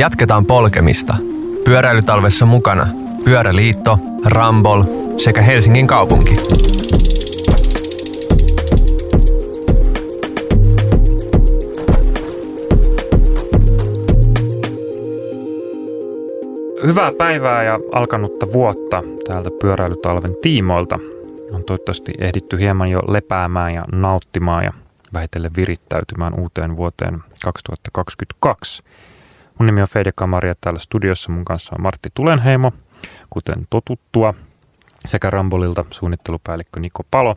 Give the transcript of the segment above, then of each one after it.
Jatketaan polkemista. Pyöräilytalvessa mukana Pyöräliitto, Rambol sekä Helsingin kaupunki. Hyvää päivää ja alkanutta vuotta täältä pyöräilytalven tiimoilta. On toivottavasti ehditty hieman jo lepäämään ja nauttimaan ja vähitellen virittäytymään uuteen vuoteen 2022. Mun nimi on Feide Kamari ja täällä studiossa mun kanssa on Martti Tulenheimo, kuten totuttua, sekä Rambolilta suunnittelupäällikkö Niko Palo.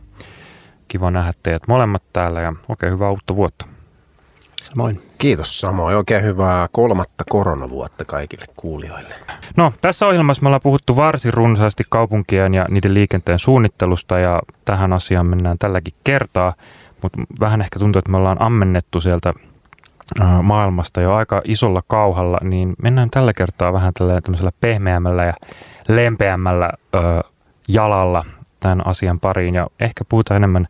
Kiva nähdä teidät molemmat täällä ja oikein hyvää uutta vuotta. Samoin. Kiitos samoin. Oikein hyvää kolmatta koronavuotta kaikille kuulijoille. No, tässä ohjelmassa me ollaan puhuttu varsin runsaasti kaupunkien ja niiden liikenteen suunnittelusta ja tähän asiaan mennään tälläkin kertaa, mutta vähän ehkä tuntuu, että me ollaan ammennettu sieltä maailmasta jo aika isolla kauhalla, niin mennään tällä kertaa vähän tällä pehmeämmällä ja lempeämmällä ö, jalalla tämän asian pariin ja ehkä puhutaan enemmän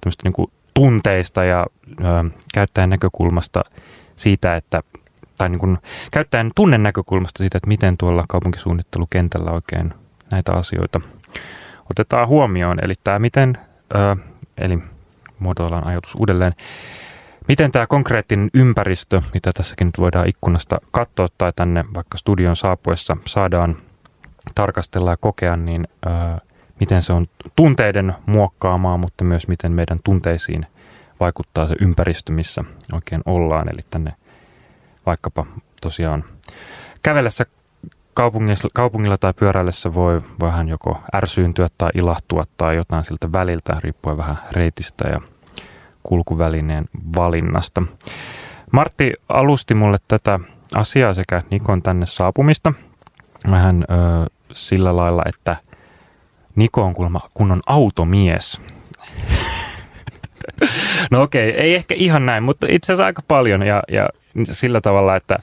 tämmöistä niin kuin tunteista ja ö, käyttäjän näkökulmasta siitä, että tai niin kuin käyttäjän tunnen näkökulmasta siitä, että miten tuolla kaupunkisuunnittelukentällä oikein näitä asioita otetaan huomioon. Eli tämä miten, ö, eli muotoillaan ajatus uudelleen, miten tämä konkreettinen ympäristö, mitä tässäkin nyt voidaan ikkunasta katsoa tai tänne vaikka studion saapuessa saadaan tarkastella ja kokea, niin ö, miten se on tunteiden muokkaamaa, mutta myös miten meidän tunteisiin vaikuttaa se ympäristö, missä oikein ollaan. Eli tänne vaikkapa tosiaan kävellessä kaupungilla, kaupungilla tai pyöräillessä voi vähän joko ärsyyntyä tai ilahtua tai jotain siltä väliltä, riippuen vähän reitistä ja kulkuvälineen valinnasta. Martti alusti mulle tätä asiaa sekä Nikon tänne saapumista vähän ö, sillä lailla, että Niko on kuulemma kunnon automies. no okei, ei ehkä ihan näin, mutta itse asiassa aika paljon ja, ja sillä tavalla, että,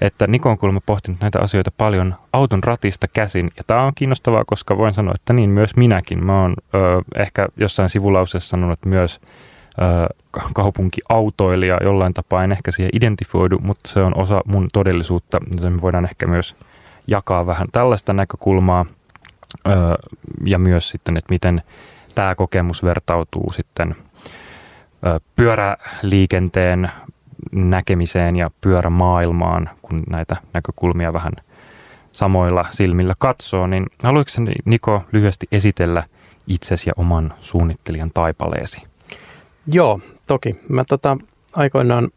että Niko on kuulemma pohtinut näitä asioita paljon auton ratista käsin. Ja tämä on kiinnostavaa, koska voin sanoa, että niin myös minäkin. Mä oon ö, ehkä jossain sivulauseessa sanonut, että myös kaupunkiautoilija jollain tapaa. En ehkä siihen identifioidu, mutta se on osa mun todellisuutta, joten me voidaan ehkä myös jakaa vähän tällaista näkökulmaa ja myös sitten, että miten tämä kokemus vertautuu sitten pyöräliikenteen näkemiseen ja pyörämaailmaan, kun näitä näkökulmia vähän samoilla silmillä katsoo, niin haluatko Niko lyhyesti esitellä itsesi ja oman suunnittelijan taipaleesi? Joo, toki. Mä tota, aikoinaan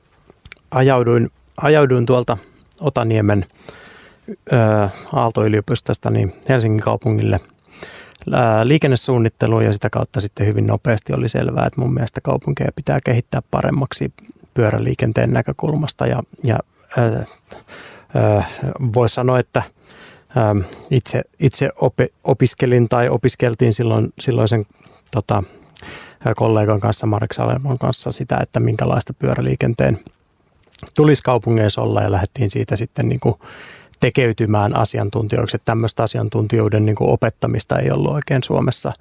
ajauduin, ajauduin tuolta Otaniemen Aalto-yliopistosta niin Helsingin kaupungille liikennesuunnitteluun ja sitä kautta sitten hyvin nopeasti oli selvää, että mun mielestä kaupunkeja pitää kehittää paremmaksi pyöräliikenteen näkökulmasta ja, ja voisi sanoa, että itse, itse opi, opiskelin tai opiskeltiin silloin, silloisen tota, kollegan kanssa, Marek Salemon kanssa sitä, että minkälaista pyöräliikenteen tulisi kaupungeissa olla ja lähdettiin siitä sitten niin kuin tekeytymään asiantuntijoiksi. Että tämmöistä asiantuntijoiden niin kuin opettamista ei ollut oikein Suomessa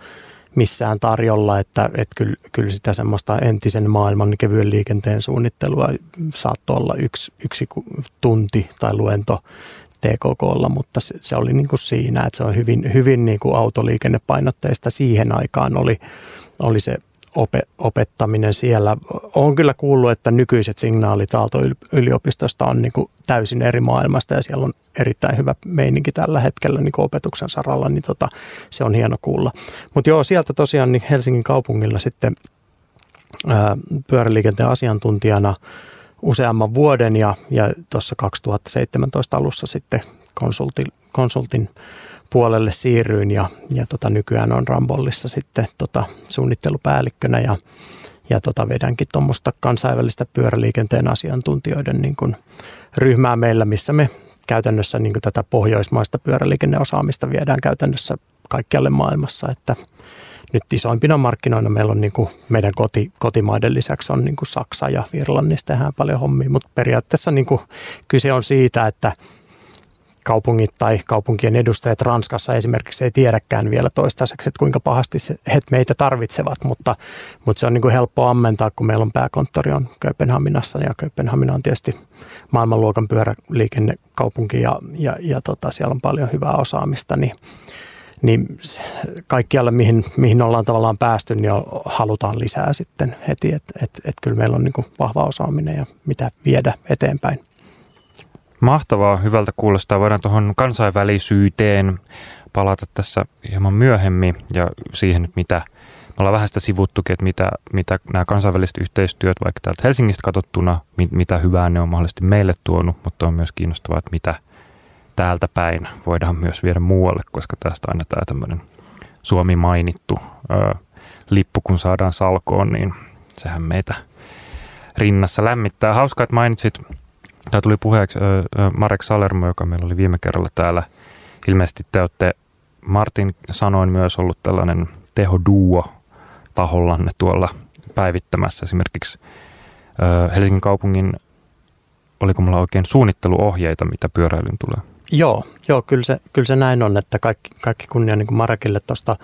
missään tarjolla, että, että kyllä, kyllä sitä semmoista entisen maailman kevyen liikenteen suunnittelua saattoi olla yksi, yksi tunti tai luento TKKlla, mutta se, se oli niin kuin siinä, että se on hyvin, hyvin niin kuin autoliikennepainotteista siihen aikaan oli, oli se opettaminen siellä. Olen kyllä kuullut, että nykyiset signaalit Aalto-yliopistosta on niin kuin täysin eri maailmasta ja siellä on erittäin hyvä meininki tällä hetkellä niin kuin opetuksen saralla, niin tota, se on hieno kuulla. Mutta joo, sieltä tosiaan niin Helsingin kaupungilla sitten ää, pyöräliikenteen asiantuntijana useamman vuoden ja, ja tuossa 2017 alussa sitten konsultin, konsultin puolelle siirryin ja, ja tota, nykyään on Rambollissa sitten tota, suunnittelupäällikkönä ja, ja tota, vedänkin tuommoista kansainvälistä pyöräliikenteen asiantuntijoiden niin kuin, ryhmää meillä, missä me käytännössä niin kuin, tätä pohjoismaista pyöräliikenneosaamista viedään käytännössä kaikkialle maailmassa, että nyt isoimpina markkinoina meillä on niin kuin meidän koti, kotimaiden lisäksi on niin kuin Saksa ja Irlannista tehdään paljon hommia, mutta periaatteessa niin kuin kyse on siitä, että kaupungit tai kaupunkien edustajat Ranskassa esimerkiksi ei tiedäkään vielä toistaiseksi, että kuinka pahasti he meitä tarvitsevat, mutta, mutta se on niin kuin helppo ammentaa, kun meillä on pääkonttori on Kööpenhaminassa ja Kööpenhamina on tietysti maailmanluokan pyöräliikennekaupunki ja, ja, ja tota, siellä on paljon hyvää osaamista, niin niin kaikkialle, mihin, mihin ollaan tavallaan päästy, niin halutaan lisää sitten heti, että et, et kyllä meillä on niin vahva osaaminen ja mitä viedä eteenpäin. Mahtavaa, hyvältä kuulostaa. Voidaan tuohon kansainvälisyyteen palata tässä hieman myöhemmin ja siihen, että mitä, me ollaan vähän sitä sivuttukin, että mitä, mitä nämä kansainväliset yhteistyöt, vaikka täältä Helsingistä katsottuna, mitä hyvää ne on mahdollisesti meille tuonut, mutta on myös kiinnostavaa, että mitä täältä päin voidaan myös viedä muualle, koska tästä aina tämä tämmöinen Suomi mainittu ö, lippu, kun saadaan salkoon, niin sehän meitä rinnassa lämmittää. Hauskaa, että mainitsit Tämä tuli puheeksi Marek Salermo, joka meillä oli viime kerralla täällä. Ilmeisesti te olette Martin sanoin myös ollut tällainen tehoduo tahollanne tuolla päivittämässä esimerkiksi Helsingin kaupungin, oliko mulla oikein suunnitteluohjeita, mitä pyöräilyyn tulee? Joo, joo kyllä, se, kyllä se näin on, että kaikki, kaikki kunnia niin kuin Marekille tuosta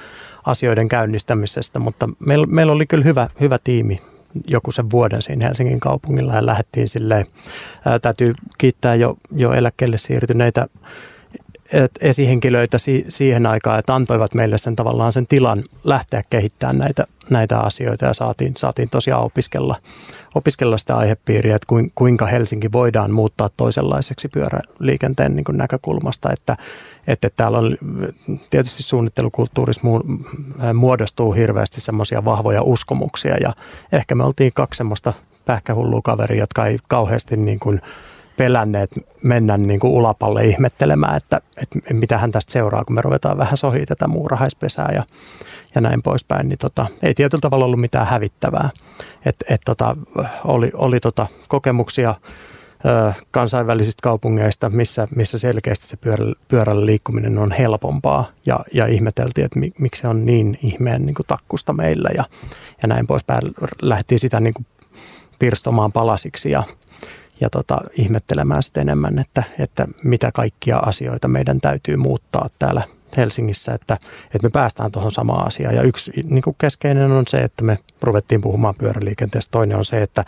asioiden käynnistämisestä, mutta meillä, meillä oli kyllä hyvä, hyvä tiimi joku sen vuoden siinä Helsingin kaupungilla. Ja lähdettiin silleen, ää, täytyy kiittää jo, jo eläkkeelle siirtyneitä esihenkilöitä si- siihen aikaan, että antoivat meille sen tavallaan sen tilan lähteä kehittämään näitä, näitä asioita ja saatiin, saatiin tosiaan opiskella, opiskella sitä aihepiiriä, että kuinka Helsinki voidaan muuttaa toisenlaiseksi pyöräliikenteen niin näkökulmasta, että, että täällä on tietysti suunnittelukulttuurissa muodostuu hirveästi semmoisia vahvoja uskomuksia ja ehkä me oltiin kaksi semmoista pähkähullua kaveria, jotka ei kauheasti niin kuin pelänneet mennä niin kuin ulapalle ihmettelemään, että, että mitähän tästä seuraa, kun me ruvetaan vähän sohia tätä muurahaispesää ja, ja näin poispäin, niin tota, ei tietyllä tavalla ollut mitään hävittävää. Et, et tota, oli oli tota, kokemuksia ö, kansainvälisistä kaupungeista, missä, missä selkeästi se pyörällä, pyörällä liikkuminen on helpompaa ja, ja ihmeteltiin, että miksi se on niin ihmeen niin kuin takkusta meillä ja, ja näin poispäin. Lähtiin sitä niin kuin pirstomaan palasiksi ja, ja tota, ihmettelemään sitten enemmän, että, että mitä kaikkia asioita meidän täytyy muuttaa täällä Helsingissä, että, että me päästään tuohon samaan asiaan. Ja yksi niin kuin keskeinen on se, että me ruvettiin puhumaan pyöräliikenteestä. Toinen on se, että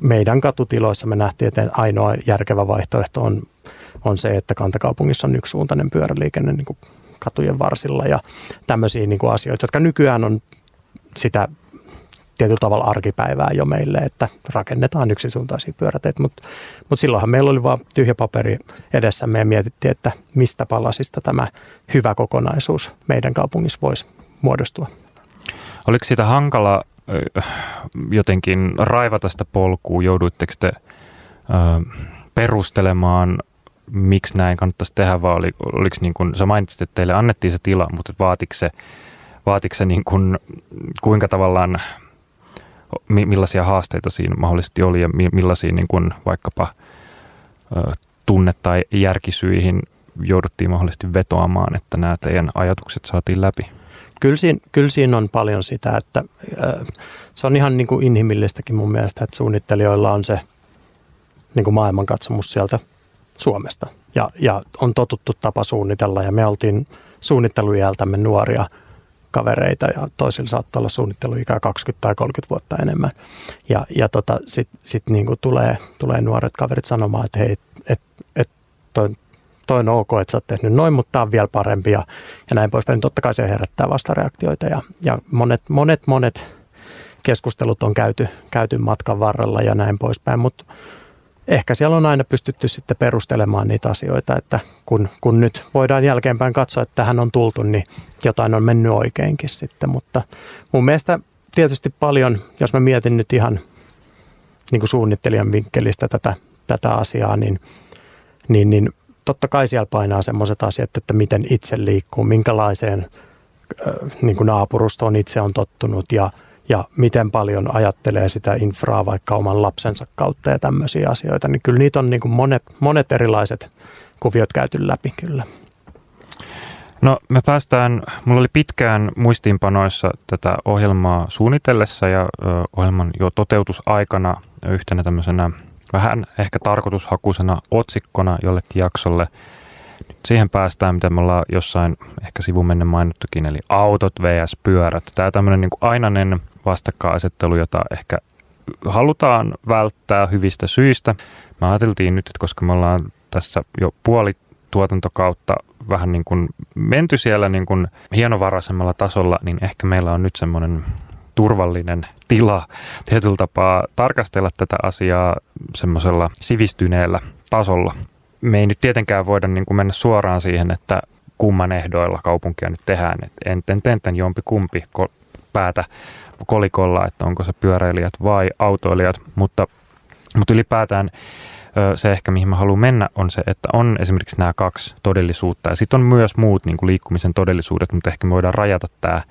meidän katutiloissa me nähtiin, että ainoa järkevä vaihtoehto on, on se, että kantakaupungissa on yksisuuntainen pyöräliikenne niin kuin katujen varsilla ja tämmöisiä niin kuin asioita, jotka nykyään on sitä tietyllä tavalla arkipäivää jo meille, että rakennetaan yksisuuntaisia pyöräteitä, mutta, mutta silloinhan meillä oli vain tyhjä paperi edessämme ja mietittiin, että mistä palasista tämä hyvä kokonaisuus meidän kaupungissa voisi muodostua. Oliko siitä hankala jotenkin raivata sitä polkua? Jouduitteko te perustelemaan, miksi näin kannattaisi tehdä, vai oli, oliko niin kuin, sä mainitsit, että teille annettiin se tila, mutta vaatiko se, vaatiko se niin kuin, kuinka tavallaan millaisia haasteita siinä mahdollisesti oli ja millaisia niin kuin vaikkapa tunne- tai järkisyihin jouduttiin mahdollisesti vetoamaan, että nämä teidän ajatukset saatiin läpi? Kyllä siinä, kyllä siinä on paljon sitä, että se on ihan niin kuin inhimillistäkin mun mielestä, että suunnittelijoilla on se niin kuin maailmankatsomus sieltä Suomesta. Ja, ja on totuttu tapa suunnitella ja me oltiin suunnittelujältämme nuoria – kavereita ja toisilla saattaa olla suunnitteluikä 20 tai 30 vuotta enemmän. Ja, ja tota, sitten sit niinku tulee, tulee nuoret kaverit sanomaan, että hei, et, et toi, toi on ok, että sä oot tehnyt noin, mutta tämä on vielä parempi ja, ja näin poispäin. Totta kai se herättää vastareaktioita ja, ja monet, monet, monet keskustelut on käyty, käyty matkan varrella ja näin poispäin, mutta ehkä siellä on aina pystytty sitten perustelemaan niitä asioita, että kun, kun nyt voidaan jälkeenpäin katsoa, että tähän on tultu, niin jotain on mennyt oikeinkin sitten, mutta mun mielestä tietysti paljon, jos mä mietin nyt ihan niin kuin suunnittelijan vinkkelistä tätä, tätä asiaa, niin, niin, niin totta kai siellä painaa semmoiset asiat, että miten itse liikkuu, minkälaiseen niin kuin naapurustoon itse on tottunut ja – ja miten paljon ajattelee sitä infraa vaikka oman lapsensa kautta ja tämmöisiä asioita, niin kyllä niitä on niin kuin monet, monet erilaiset kuviot käyty läpi kyllä. No me päästään, mulla oli pitkään muistiinpanoissa tätä ohjelmaa suunnitellessa ja ohjelman jo toteutusaikana yhtenä tämmöisenä vähän ehkä tarkoitushakuisena otsikkona jollekin jaksolle Nyt siihen päästään, mitä me ollaan jossain ehkä sivumennen mainittukin, eli autot vs. pyörät. Tämä tämmöinen niin ainainen vastakkainasettelu, jota ehkä halutaan välttää hyvistä syistä. Me ajateltiin nyt, että koska me ollaan tässä jo puoli tuotantokautta vähän niin kuin menty siellä niin kuin hienovaraisemmalla tasolla, niin ehkä meillä on nyt semmoinen turvallinen tila tietyllä tapaa tarkastella tätä asiaa semmoisella sivistyneellä tasolla. Me ei nyt tietenkään voida niin kuin mennä suoraan siihen, että kumman ehdoilla kaupunkia nyt tehdään. Enten tenten jompi kumpi päätä kolikolla, että onko se pyöräilijät vai autoilijat, mutta, mutta ylipäätään se ehkä, mihin mä haluan mennä, on se, että on esimerkiksi nämä kaksi todellisuutta. Ja sitten on myös muut niin kuin liikkumisen todellisuudet, mutta ehkä me voidaan rajata tämä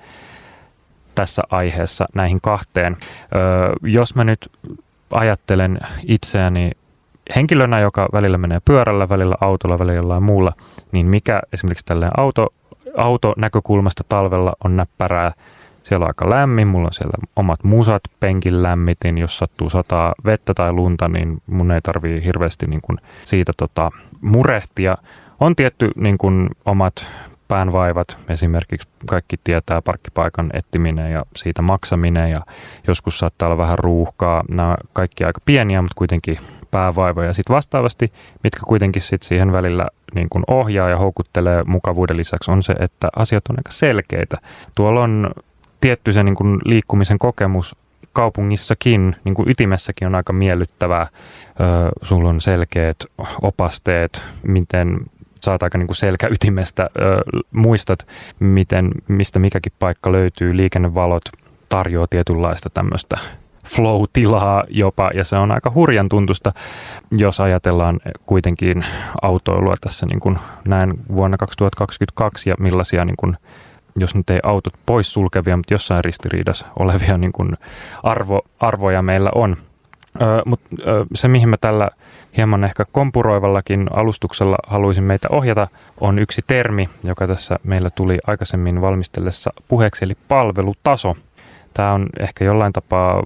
tässä aiheessa näihin kahteen. jos mä nyt ajattelen itseäni henkilönä, joka välillä menee pyörällä, välillä autolla, välillä jollain muulla, niin mikä esimerkiksi tälleen auto, autonäkökulmasta talvella on näppärää – siellä on aika lämmin, mulla on siellä omat musat, penkin lämmitin, jos sattuu sataa vettä tai lunta, niin mun ei tarvii hirveästi niin kuin siitä tota, murehtia. On tietty niin kuin omat päänvaivat, esimerkiksi kaikki tietää parkkipaikan etsiminen ja siitä maksaminen ja joskus saattaa olla vähän ruuhkaa. Nämä kaikki aika pieniä, mutta kuitenkin päävaivoja. Sitten vastaavasti, mitkä kuitenkin sit siihen välillä niin kuin ohjaa ja houkuttelee mukavuuden lisäksi, on se, että asiat on aika selkeitä. Tuolla on tietty se niin kuin liikkumisen kokemus kaupungissakin, niin kuin ytimessäkin on aika miellyttävää. Sulla on selkeät opasteet, miten saat aika niin kuin selkäytimestä, muistat, miten, mistä mikäkin paikka löytyy, liikennevalot tarjoaa tietynlaista tämmöistä flow-tilaa jopa, ja se on aika hurjan tuntusta, jos ajatellaan kuitenkin autoilua tässä niin kuin näin vuonna 2022 ja millaisia niin kuin jos nyt ei autot pois sulkevia, mutta jossain ristiriidassa olevia niin kuin arvo, arvoja meillä on. Mutta se, mihin mä tällä hieman ehkä kompuroivallakin alustuksella haluaisin meitä ohjata, on yksi termi, joka tässä meillä tuli aikaisemmin valmistellessa puheeksi, eli palvelutaso. Tämä on ehkä jollain tapaa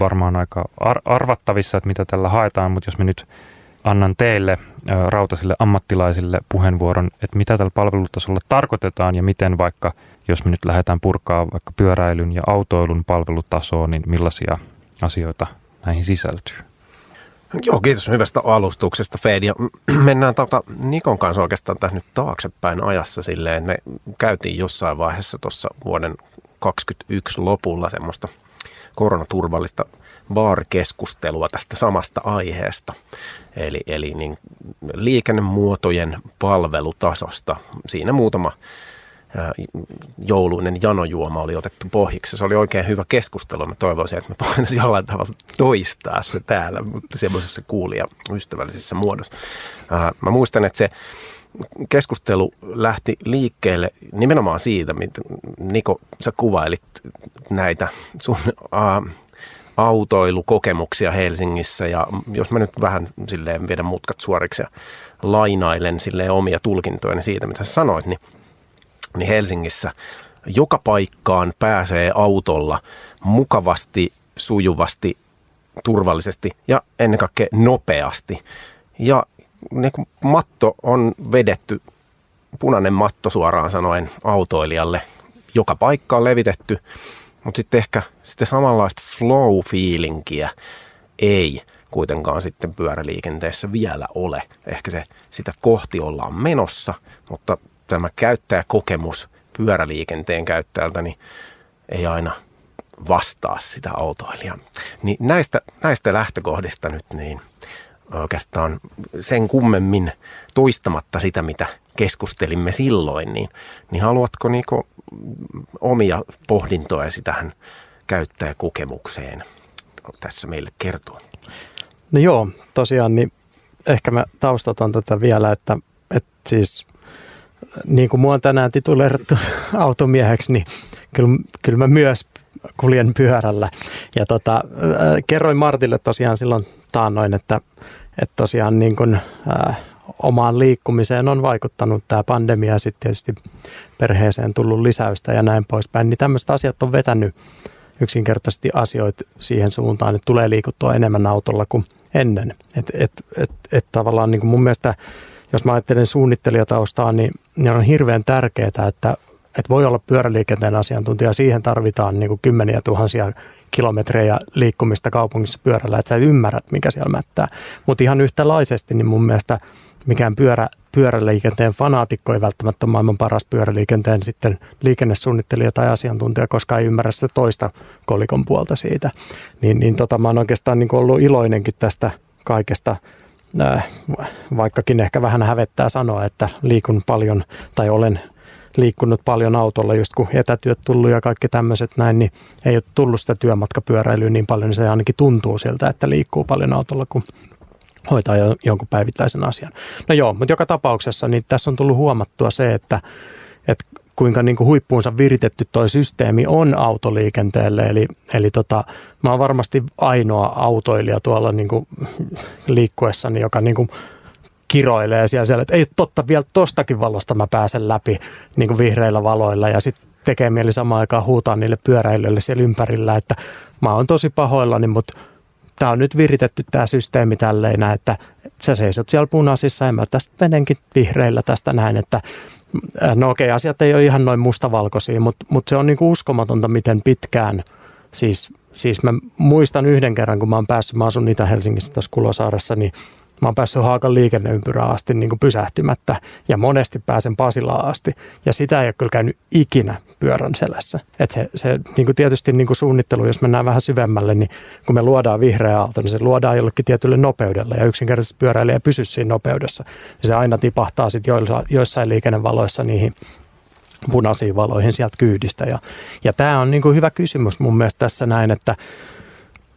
varmaan aika ar- arvattavissa, että mitä tällä haetaan, mutta jos me nyt annan teille rautasille ammattilaisille puheenvuoron, että mitä tällä palvelutasolla tarkoitetaan ja miten vaikka, jos me nyt lähdetään purkaa vaikka pyöräilyn ja autoilun palvelutasoon, niin millaisia asioita näihin sisältyy? Joo, kiitos hyvästä alustuksesta, Fed. Ja mennään tuota Nikon kanssa oikeastaan tässä nyt taaksepäin ajassa silleen, että me käytiin jossain vaiheessa tuossa vuoden 2021 lopulla semmoista koronaturvallista baarikeskustelua tästä samasta aiheesta, eli, eli niin liikennemuotojen palvelutasosta. Siinä muutama jouluinen janojuoma oli otettu pohjiksi. Se oli oikein hyvä keskustelu. Mä toivoisin, että me voitaisiin jollain tavalla toistaa se täällä, mutta semmoisessa kuulija ystävällisessä muodossa. Mä muistan, että se keskustelu lähti liikkeelle nimenomaan siitä, mitä Niko, sä kuvailit näitä sun autoilukokemuksia Helsingissä ja jos mä nyt vähän silleen viedän mutkat suoriksi ja lainailen silleen omia tulkintoja siitä, mitä sä sanoit, niin, niin Helsingissä joka paikkaan pääsee autolla mukavasti, sujuvasti, turvallisesti ja ennen kaikkea nopeasti. Ja niin kuin matto on vedetty, punainen matto suoraan sanoen autoilijalle, joka paikka on levitetty – mutta sitten ehkä sitten samanlaista flow-fiilinkiä ei kuitenkaan sitten pyöräliikenteessä vielä ole. Ehkä se sitä kohti ollaan menossa, mutta tämä käyttäjäkokemus pyöräliikenteen käyttäjältä niin ei aina vastaa sitä autoilijaa. Niin näistä, näistä lähtökohdista nyt niin oikeastaan sen kummemmin toistamatta sitä, mitä keskustelimme silloin, niin, niin haluatko niinku omia pohdintoja tähän käyttäjäkokemukseen tässä meille kertoa? No joo, tosiaan niin ehkä mä taustatan tätä vielä, että, että siis niin kuin mua on tänään tituleerattu automieheksi, niin kyllä, kyllä mä myös kuljen pyörällä. Ja tota, äh, kerroin Martille tosiaan silloin taannoin, että, että tosiaan niin kuin, äh, omaan liikkumiseen on vaikuttanut tämä pandemia ja sitten tietysti perheeseen tullut lisäystä ja näin poispäin, niin tämmöiset asiat on vetänyt yksinkertaisesti asioita siihen suuntaan, että tulee liikuttua enemmän autolla kuin ennen. Et, et, et, et tavallaan niin kuin mun mielestä jos mä ajattelen suunnittelijataustaa, niin, niin on hirveän tärkeää, että, että voi olla pyöräliikenteen asiantuntija. Siihen tarvitaan niin kuin kymmeniä tuhansia kilometrejä liikkumista kaupungissa pyörällä, että sä ymmärrät, mikä siellä mättää. Mutta ihan yhtälaisesti, niin mun mielestä mikään pyörä, pyöräliikenteen fanaatikko ei välttämättä ole maailman paras pyöräliikenteen sitten liikennesuunnittelija tai asiantuntija, koska ei ymmärrä sitä toista kolikon puolta siitä. Niin, niin tota, mä oon oikeastaan niin ollut iloinenkin tästä kaikesta vaikkakin ehkä vähän hävettää sanoa, että liikun paljon tai olen liikkunut paljon autolla, just kun etätyöt tullut ja kaikki tämmöiset näin, niin ei ole tullut sitä työmatkapyöräilyä niin paljon, niin se ainakin tuntuu siltä, että liikkuu paljon autolla, kun hoitaa jo, jonkun päivittäisen asian. No joo, mutta joka tapauksessa niin tässä on tullut huomattua se, että, että kuinka niin kuin huippuunsa viritetty toi systeemi on autoliikenteelle. Eli, eli tota, mä oon varmasti ainoa autoilija tuolla niin kuin liikkuessani, joka niin kuin kiroilee siellä, siellä, että ei totta, vielä tostakin valosta mä pääsen läpi niin kuin vihreillä valoilla ja sitten tekee mieli samaan aikaan huutaa niille pyöräilijöille siellä ympärillä, että mä oon tosi pahoillani, mutta tämä on nyt viritetty tämä systeemi tälleen, että sä seisot siellä punaisissa ja mä tästä menenkin vihreillä tästä näin, että äh, no okei, asiat ei ole ihan noin mustavalkoisia, mutta, mutta se on niin kuin uskomatonta, miten pitkään, siis, siis mä muistan yhden kerran, kun mä oon päässyt, mä asun Itä-Helsingissä tässä Kulosaaressa, niin Mä oon päässyt Haakan liikenneympyrään asti niin kuin pysähtymättä ja monesti pääsen Pasilaan asti. Ja sitä ei ole kyllä käynyt ikinä pyörän selässä. Et se, se niin kuin tietysti niin kuin suunnittelu, jos mennään vähän syvemmälle, niin kun me luodaan vihreä aalto, niin se luodaan jollekin tietylle nopeudelle. Ja yksinkertaisesti pyöräilijä ei pysy siinä nopeudessa. Ja se aina tipahtaa sitten joissain liikennevaloissa niihin punaisiin valoihin sieltä kyydistä. Ja, ja tämä on niin kuin hyvä kysymys mun mielestä tässä näin, että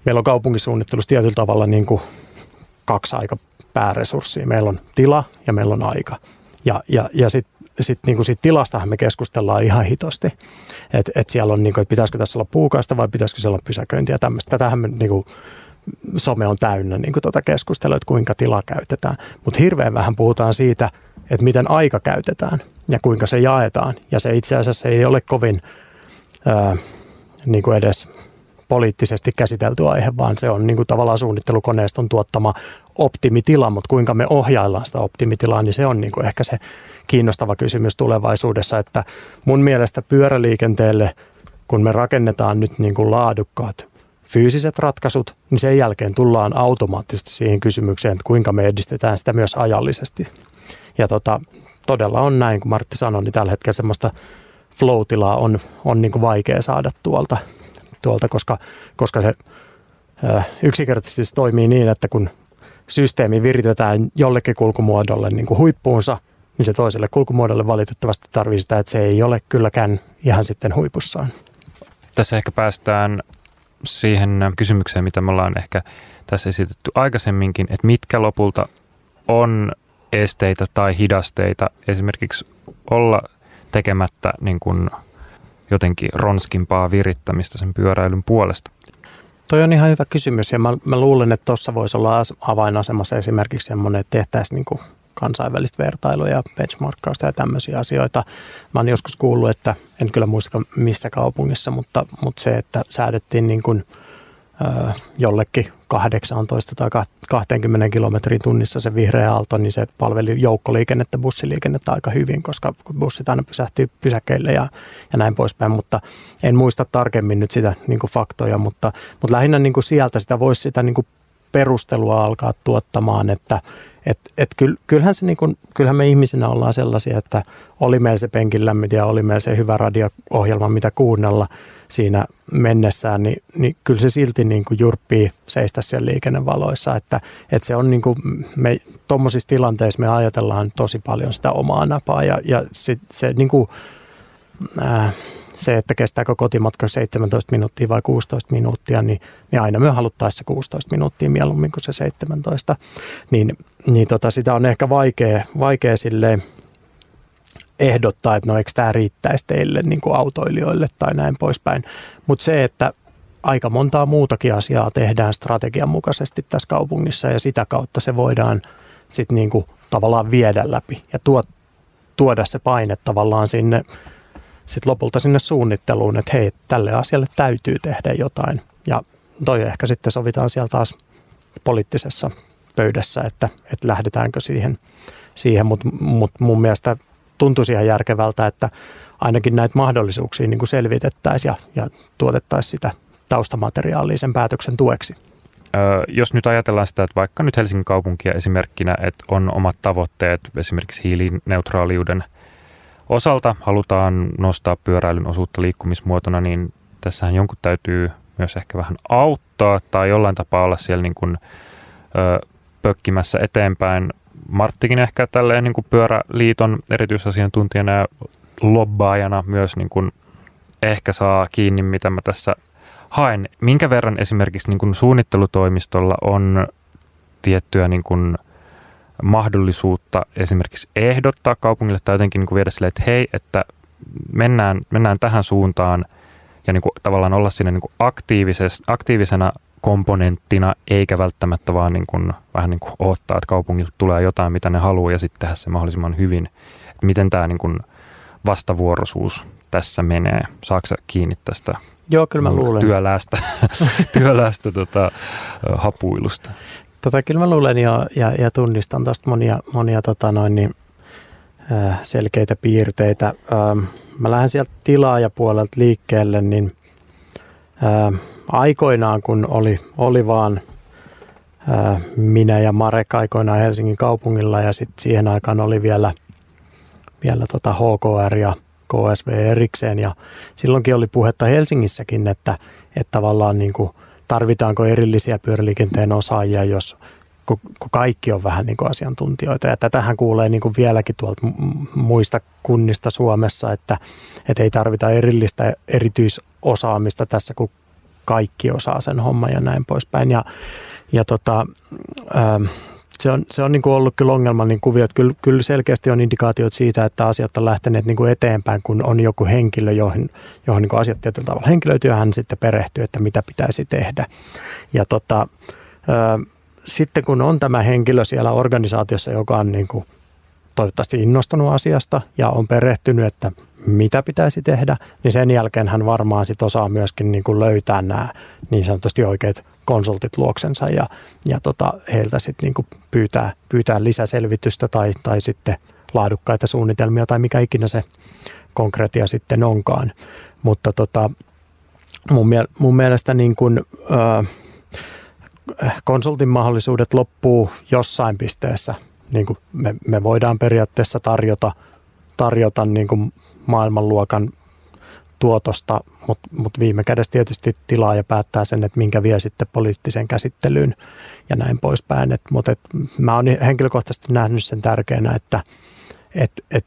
meillä on kaupunkisuunnittelussa tietyllä tavalla niin kuin kaksi aika pääresurssia. Meillä on tila ja meillä on aika. Ja, ja, ja sitten sit, niin siitä tilastahan me keskustellaan ihan hitosti. Että et siellä on, niin kuin, että pitäisikö tässä olla puukaista vai pitäisikö siellä olla pysäköintiä ja tämmöistä. Tätähän me niin kuin, some on täynnä niin kuin tuota keskustelua, että kuinka tila käytetään. Mutta hirveän vähän puhutaan siitä, että miten aika käytetään ja kuinka se jaetaan. Ja se itse asiassa ei ole kovin ää, niin kuin edes poliittisesti käsitelty aihe, vaan se on niin kuin tavallaan suunnittelukoneiston tuottama optimitila, mutta kuinka me ohjaillaan sitä optimitilaa, niin se on niin kuin ehkä se kiinnostava kysymys tulevaisuudessa, että mun mielestä pyöräliikenteelle, kun me rakennetaan nyt niin kuin laadukkaat fyysiset ratkaisut, niin sen jälkeen tullaan automaattisesti siihen kysymykseen, että kuinka me edistetään sitä myös ajallisesti. Ja tota, todella on näin, kun Martti sanoi, niin tällä hetkellä semmoista flow on, on niin kuin vaikea saada tuolta tuolta, koska, koska se yksinkertaisesti se toimii niin, että kun systeemi viritetään jollekin kulkumuodolle niin kuin huippuunsa, niin se toiselle kulkumuodolle valitettavasti tarvii sitä, että se ei ole kylläkään ihan sitten huipussaan. Tässä ehkä päästään siihen kysymykseen, mitä me ollaan ehkä tässä esitetty aikaisemminkin, että mitkä lopulta on esteitä tai hidasteita esimerkiksi olla tekemättä niin kuin jotenkin ronskimpaa virittämistä sen pyöräilyn puolesta? Toi on ihan hyvä kysymys ja mä, mä luulen, että tuossa voisi olla avainasemassa esimerkiksi semmoinen, että tehtäisiin niin kansainvälistä vertailua ja benchmarkkausta ja tämmöisiä asioita. Mä oon joskus kuullut, että en kyllä muista missä kaupungissa, mutta, mutta se, että säädettiin niin kuin – jollekin 18 tai 20 kilometrin tunnissa se vihreä aalto, niin se palveli joukkoliikennettä, bussiliikennettä aika hyvin, koska bussit aina pysähtyy pysäkeille ja, ja näin poispäin, mutta en muista tarkemmin nyt sitä niin kuin faktoja, mutta, mutta lähinnä niin kuin sieltä sitä voisi sitä niin kuin perustelua alkaa tuottamaan, että et, et kyllähän, se niin kuin, kyllähän me ihmisinä ollaan sellaisia, että oli meillä se penkin ja oli meillä se hyvä radio-ohjelma, mitä kuunnella – siinä mennessään, niin, niin kyllä se silti niin kuin jurppii seistä siellä liikennevaloissa, että, että se on niin kuin, me tuommoisissa tilanteissa me ajatellaan tosi paljon sitä omaa napaa ja, ja sit, se niin kuin, ää, se, että kestääkö kotimatka 17 minuuttia vai 16 minuuttia, niin, niin aina me haluttaisiin se 16 minuuttia mieluummin kuin se 17. Niin, niin tota, sitä on ehkä vaikea, vaikea silleen, ehdottaa, että no eikö tämä riittäisi teille niin kuin autoilijoille tai näin poispäin. Mutta se, että aika montaa muutakin asiaa tehdään strategian mukaisesti tässä kaupungissa ja sitä kautta se voidaan sitten niin kuin tavallaan viedä läpi ja tuot, tuoda se paine tavallaan sinne sit lopulta sinne suunnitteluun, että hei, tälle asialle täytyy tehdä jotain. Ja toi ehkä sitten sovitaan siellä taas poliittisessa pöydässä, että, että lähdetäänkö siihen – siihen, mutta mut mun mielestä tuntuisi ihan järkevältä, että ainakin näitä mahdollisuuksia niin kuin selvitettäisiin ja, ja tuotettaisiin sitä taustamateriaalia sen päätöksen tueksi. Öö, jos nyt ajatellaan sitä, että vaikka nyt Helsingin kaupunkia esimerkkinä, että on omat tavoitteet esimerkiksi hiilineutraaliuden osalta, halutaan nostaa pyöräilyn osuutta liikkumismuotona, niin tässähän jonkun täytyy myös ehkä vähän auttaa tai jollain tapaa olla siellä niin kuin, ö, pökkimässä eteenpäin. Marttikin ehkä tälleen niin kuin pyöräliiton erityisasiantuntijana ja lobbaajana myös niin kuin ehkä saa kiinni, mitä mä tässä haen. Minkä verran esimerkiksi niin kuin suunnittelutoimistolla on tiettyä niin kuin mahdollisuutta esimerkiksi ehdottaa kaupungille tai jotenkin niin kuin viedä silleen, että hei, että mennään, mennään tähän suuntaan ja niin kuin tavallaan olla siinä niin kuin aktiivisena komponenttina, eikä välttämättä vaan niin kuin, vähän niin kuin odottaa, että kaupungilta tulee jotain, mitä ne haluaa ja sitten tehdä se mahdollisimman hyvin. Että miten tämä niin kuin vastavuoroisuus tässä menee? Saako kiinni tästä Joo, kyllä mä luulen. työlästä, työlästä tota, hapuilusta? Tota, kyllä mä luulen ja, ja, ja tunnistan tuosta monia, monia tota noin, niin, selkeitä piirteitä. Mä lähden sieltä tilaajapuolelta liikkeelle, niin aikoinaan kun oli, oli vaan minä ja Marek aikoinaan Helsingin kaupungilla ja sitten siihen aikaan oli vielä, vielä tota HKR ja KSV erikseen ja silloinkin oli puhetta Helsingissäkin, että, että tavallaan niin kuin tarvitaanko erillisiä pyöräliikenteen osaajia, jos kun, kaikki on vähän niin kuin asiantuntijoita. Ja tätähän kuulee niin kuin vieläkin tuolta muista kunnista Suomessa, että, että ei tarvita erillistä erityisosaamista tässä, kun kaikki osaa sen homman ja näin poispäin. Ja, ja tota, ähm, se on, se on niin kuin ollut kyllä ongelmallinen kuvio. Että kyllä, kyllä selkeästi on indikaatiot siitä, että asiat on lähteneet niin kuin eteenpäin, kun on joku henkilö, johon, johon niin kuin asiat tietyllä tavalla henkilöityy hän sitten perehtyy, että mitä pitäisi tehdä. Ja tota, sitten kun on tämä henkilö siellä organisaatiossa, joka on niin kuin toivottavasti innostunut asiasta ja on perehtynyt, että mitä pitäisi tehdä, niin sen jälkeen hän varmaan sit osaa myöskin niin kuin löytää nämä niin sanotusti oikeat konsultit luoksensa ja, ja tota, heiltä sitten niin pyytää, pyytää lisäselvitystä tai, tai sitten laadukkaita suunnitelmia tai mikä ikinä se konkretia sitten onkaan. Mutta tota, mun, miel- mun mielestä niin kuin, ö, konsultin mahdollisuudet loppuu jossain pisteessä. Niin kuin me, me voidaan periaatteessa tarjota, tarjota niin kuin maailmanluokan tuotosta, mutta mut viime kädessä tietysti tilaaja päättää sen, että minkä vie sitten poliittiseen käsittelyyn ja näin poispäin. Mutta et mä oon henkilökohtaisesti nähnyt sen tärkeänä, että et, et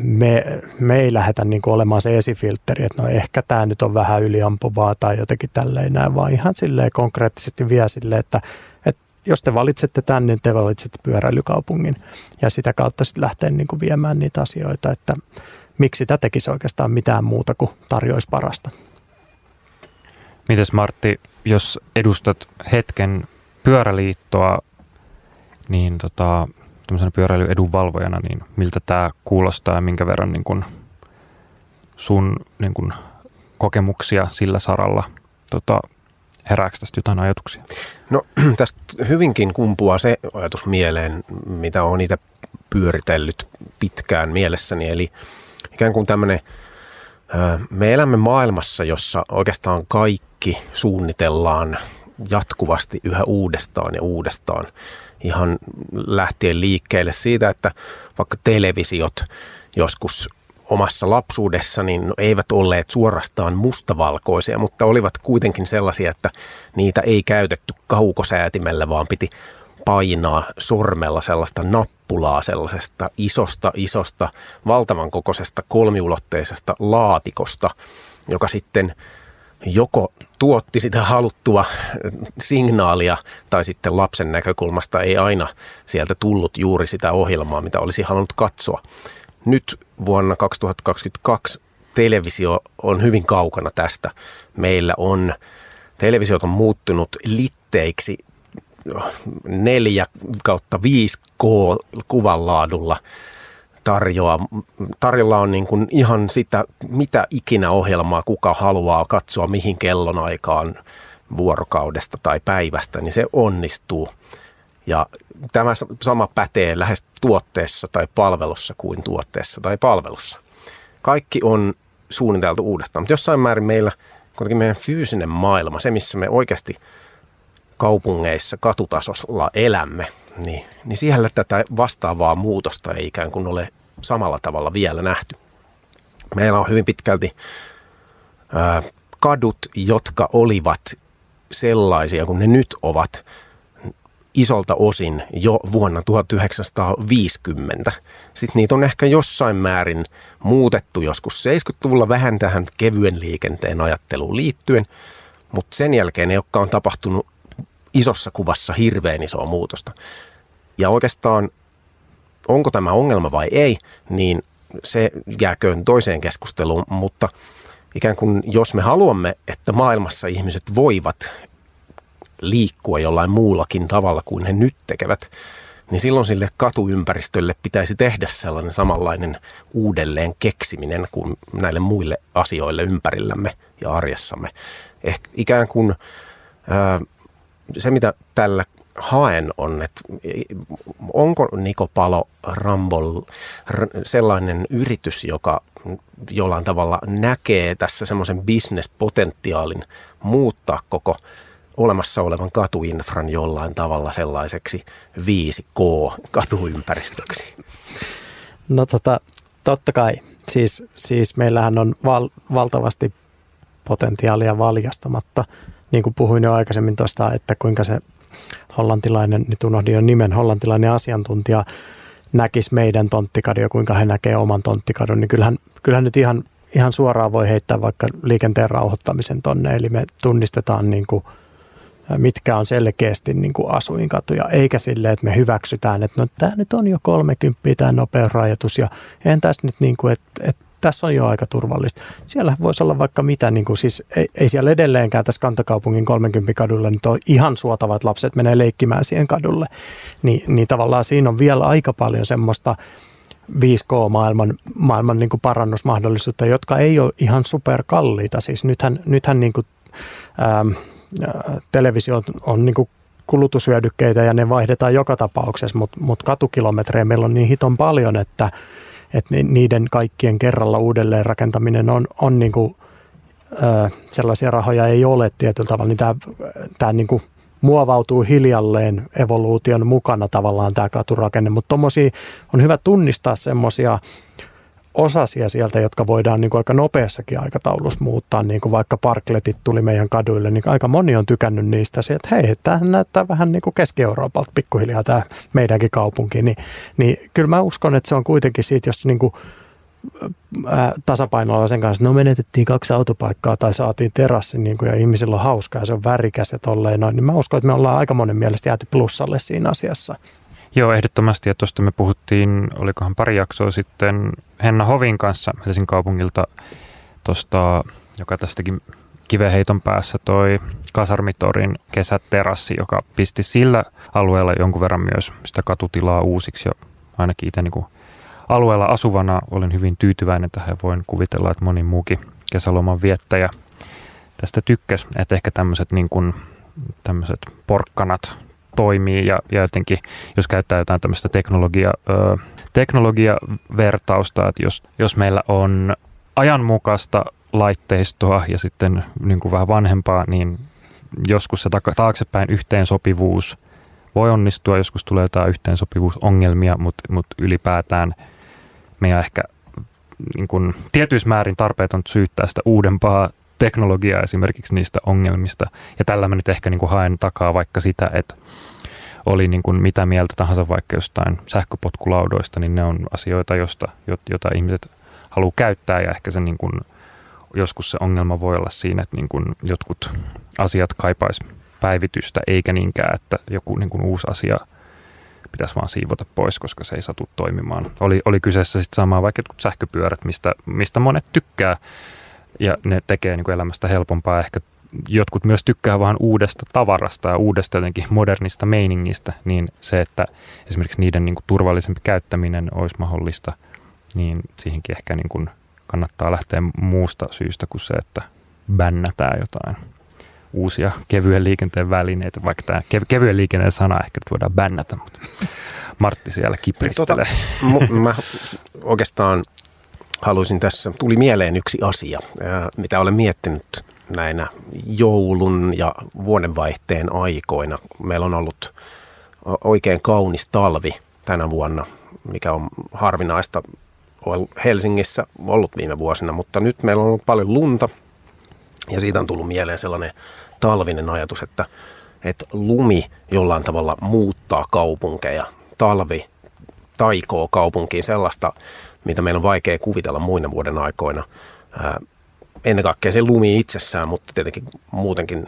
me, me ei lähdetä niin olemaan se esifiltteri, että no ehkä tämä nyt on vähän yliampuvaa tai jotenkin tälleen näin, vaan ihan silleen konkreettisesti vie silleen, että, että jos te valitsette tänne, niin te valitsette pyöräilykaupungin ja sitä kautta sitten lähtee niin kuin viemään niitä asioita, että miksi sitä tekisi oikeastaan mitään muuta kuin tarjoisi parasta. Mites Martti, jos edustat hetken pyöräliittoa, niin tota, tämmöisenä pyöräilyedunvalvojana, niin miltä tämä kuulostaa ja minkä verran niin kun sun niin kun kokemuksia sillä saralla tota, herääkö tästä jotain ajatuksia? No tästä hyvinkin kumpuaa se ajatus mieleen, mitä on itse pyöritellyt pitkään mielessäni, eli ikään kuin tämmöinen, me elämme maailmassa, jossa oikeastaan kaikki suunnitellaan jatkuvasti yhä uudestaan ja uudestaan. Ihan lähtien liikkeelle siitä, että vaikka televisiot joskus omassa lapsuudessa niin eivät olleet suorastaan mustavalkoisia, mutta olivat kuitenkin sellaisia, että niitä ei käytetty kaukosäätimellä, vaan piti painaa sormella sellaista nappulaa sellaisesta isosta, isosta, valtavan kokoisesta kolmiulotteisesta laatikosta, joka sitten joko tuotti sitä haluttua signaalia tai sitten lapsen näkökulmasta ei aina sieltä tullut juuri sitä ohjelmaa, mitä olisi halunnut katsoa. Nyt vuonna 2022 televisio on hyvin kaukana tästä. Meillä on, televisiot on muuttunut litteiksi 4 kautta 5K kuvanlaadulla tarjoaa. Tarjolla on niin kuin ihan sitä, mitä ikinä ohjelmaa kuka haluaa katsoa, mihin kellonaikaan vuorokaudesta tai päivästä, niin se onnistuu. Ja tämä sama pätee lähes tuotteessa tai palvelussa kuin tuotteessa tai palvelussa. Kaikki on suunniteltu uudestaan, mutta jossain määrin meillä kuitenkin meidän fyysinen maailma, se missä me oikeasti kaupungeissa katutasolla elämme, niin, niin siellä tätä vastaavaa muutosta ei ikään kuin ole samalla tavalla vielä nähty. Meillä on hyvin pitkälti ää, kadut, jotka olivat sellaisia kuin ne nyt ovat isolta osin jo vuonna 1950. Sitten niitä on ehkä jossain määrin muutettu joskus 70-luvulla vähän tähän kevyen liikenteen ajatteluun liittyen, mutta sen jälkeen ei olekaan tapahtunut isossa kuvassa hirveän isoa muutosta. Ja oikeastaan, onko tämä ongelma vai ei, niin se jääköön toiseen keskusteluun, mutta ikään kuin jos me haluamme, että maailmassa ihmiset voivat liikkua jollain muullakin tavalla kuin he nyt tekevät, niin silloin sille katuympäristölle pitäisi tehdä sellainen samanlainen uudelleen keksiminen kuin näille muille asioille ympärillämme ja arjessamme. Ehkä ikään kuin ää, se, mitä tällä haen on, että onko Niko Palo Rambol sellainen yritys, joka jollain tavalla näkee tässä semmoisen bisnespotentiaalin muuttaa koko olemassa olevan katuinfran jollain tavalla sellaiseksi 5K-katuympäristöksi? No tota, totta kai. Siis, siis meillähän on val, valtavasti potentiaalia valjastamatta. Niin kuin puhuin jo aikaisemmin tuosta, että kuinka se hollantilainen, nyt unohdin jo nimen, hollantilainen asiantuntija näkisi meidän tonttikadon ja kuinka he näkee oman tonttikadon, niin kyllähän, kyllähän nyt ihan, ihan suoraan voi heittää vaikka liikenteen rauhoittamisen tonne, eli me tunnistetaan niin kuin, mitkä on selkeästi niin kuin asuinkatuja, eikä sille, että me hyväksytään, että no tämä nyt on jo 30 tämä nopeusrajoitus ja entäs nyt niin kuin, että, että tässä on jo aika turvallista. Siellä voisi olla vaikka mitä, niin kuin siis ei, ei siellä edelleenkään tässä kantakaupungin 30 kadulla nyt ole ihan suotava, että lapset menee leikkimään siihen kadulle. Ni, niin tavallaan siinä on vielä aika paljon semmoista 5K-maailman maailman niin kuin parannusmahdollisuutta, jotka ei ole ihan superkalliita. Siis nythän, nythän niin kuin, ähm, televisio on, on niin kuin kulutushyödykkeitä ja ne vaihdetaan joka tapauksessa, mutta mut katukilometrejä meillä on niin hiton paljon, että että niiden kaikkien kerralla uudelleen rakentaminen on, on niin kuin, sellaisia rahoja ei ole tietyllä tavalla, niin tämä, tämä niin kuin muovautuu hiljalleen evoluution mukana tavallaan tämä katurakenne, mutta on hyvä tunnistaa semmoisia osasia sieltä, jotka voidaan niin kuin aika nopeassakin aikataulussa muuttaa, niin kuin vaikka parkletit tuli meidän kaduille, niin aika moni on tykännyt niistä, että hei, tämähän näyttää vähän niin kuin Keski-Euroopalta pikkuhiljaa tämä meidänkin kaupunki, niin, niin kyllä mä uskon, että se on kuitenkin siitä, jos niin kuin tasapainoilla sen kanssa, no menetettiin kaksi autopaikkaa tai saatiin terassin niin kuin, ja ihmisillä on hauskaa ja se on värikäs ja tolleen noin, niin mä uskon, että me ollaan aika monen mielestä jääty plussalle siinä asiassa. Joo, ehdottomasti. Ja tuosta me puhuttiin, olikohan pari jaksoa sitten Henna Hovin kanssa Helsingin kaupungilta, tosta, joka tästäkin kiveheiton päässä toi Kasarmitorin kesäterassi, joka pisti sillä alueella jonkun verran myös sitä katutilaa uusiksi. Ja ainakin itse niin alueella asuvana olin hyvin tyytyväinen tähän. Voin kuvitella, että moni muukin kesäloman viettäjä tästä tykkäsi. Että ehkä tämmöiset niin kuin, porkkanat toimii ja, ja jotenkin, jos käyttää jotain tämmöistä teknologia, ö, teknologiavertausta, että jos, jos meillä on ajanmukaista laitteistoa ja sitten niin kuin vähän vanhempaa, niin joskus se taaksepäin yhteensopivuus voi onnistua, joskus tulee jotain yhteensopivuusongelmia, mutta, mutta ylipäätään meidän ehkä niin kuin, tietyissä määrin tarpeeton syyttää sitä uudempaa teknologiaa esimerkiksi niistä ongelmista. Ja tällä mä nyt ehkä niin kuin haen takaa vaikka sitä, että oli niin kuin mitä mieltä tahansa vaikka jostain sähköpotkulaudoista, niin ne on asioita, josta, jota ihmiset haluaa käyttää ja ehkä se niin kuin, joskus se ongelma voi olla siinä, että niin kuin jotkut asiat kaipaisi päivitystä eikä niinkään, että joku niin kuin uusi asia pitäisi vaan siivota pois, koska se ei satu toimimaan. Oli, oli kyseessä sitten sama vaikka sähköpyörät, mistä, mistä monet tykkää ja ne tekee niin kuin elämästä helpompaa. Ehkä jotkut myös tykkää vaan uudesta tavarasta ja uudesta jotenkin modernista meiningistä, niin se, että esimerkiksi niiden niin kuin turvallisempi käyttäminen olisi mahdollista, niin siihenkin ehkä niin kuin kannattaa lähteä muusta syystä kuin se, että bännätään jotain uusia kevyen liikenteen välineitä, vaikka tämä kevyen liikenteen sana ehkä voidaan bännätä, mutta Martti siellä kipristelee. Tota, mä oikeastaan haluaisin tässä, tuli mieleen yksi asia, mitä olen miettinyt näinä joulun ja vuodenvaihteen aikoina. Meillä on ollut oikein kaunis talvi tänä vuonna, mikä on harvinaista Helsingissä ollut viime vuosina, mutta nyt meillä on ollut paljon lunta ja siitä on tullut mieleen sellainen talvinen ajatus, että, että lumi jollain tavalla muuttaa kaupunkeja. Talvi taikoo kaupunkiin sellaista, mitä meillä on vaikea kuvitella muina vuoden aikoina. Ennen kaikkea se lumi itsessään, mutta tietenkin muutenkin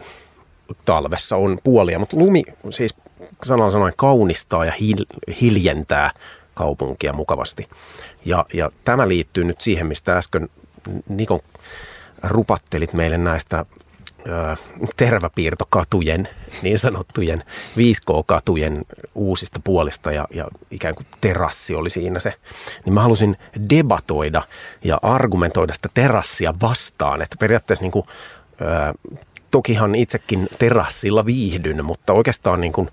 talvessa on puolia. Mutta lumi siis sanalla sanoen kaunistaa ja hil- hiljentää kaupunkia mukavasti. Ja, ja tämä liittyy nyt siihen, mistä äsken Nikon rupattelit meille näistä terväpiirtokatujen, niin sanottujen 5K-katujen uusista puolista ja, ja ikään kuin terassi oli siinä se, niin mä halusin debatoida ja argumentoida sitä terassia vastaan, että periaatteessa niin kuin, ää, tokihan itsekin terassilla viihdyn, mutta oikeastaan niin kuin,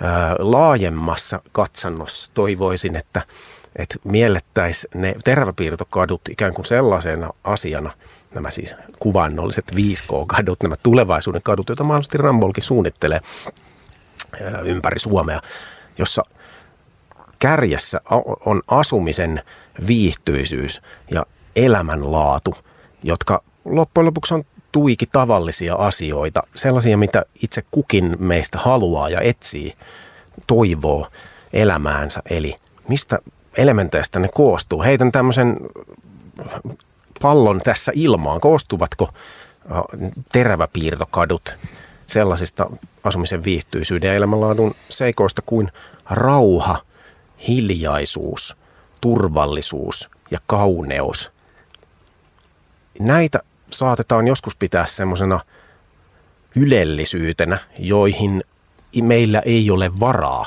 ää, laajemmassa katsannossa toivoisin, että, että miellettäisiin ne terväpiirtokadut ikään kuin sellaisena asiana – nämä siis kuvannolliset 5K-kadut, nämä tulevaisuuden kadut, joita mahdollisesti Rambolkin suunnittelee ympäri Suomea, jossa kärjessä on asumisen viihtyisyys ja elämänlaatu, jotka loppujen lopuksi on tuiki tavallisia asioita, sellaisia, mitä itse kukin meistä haluaa ja etsii, toivoo elämäänsä. Eli mistä elementeistä ne koostuu? Heitän tämmöisen pallon tässä ilmaan? Koostuvatko teräväpiirtokadut sellaisista asumisen viihtyisyyden ja elämänlaadun seikoista kuin rauha, hiljaisuus, turvallisuus ja kauneus? Näitä saatetaan joskus pitää semmoisena ylellisyytenä, joihin meillä ei ole varaa.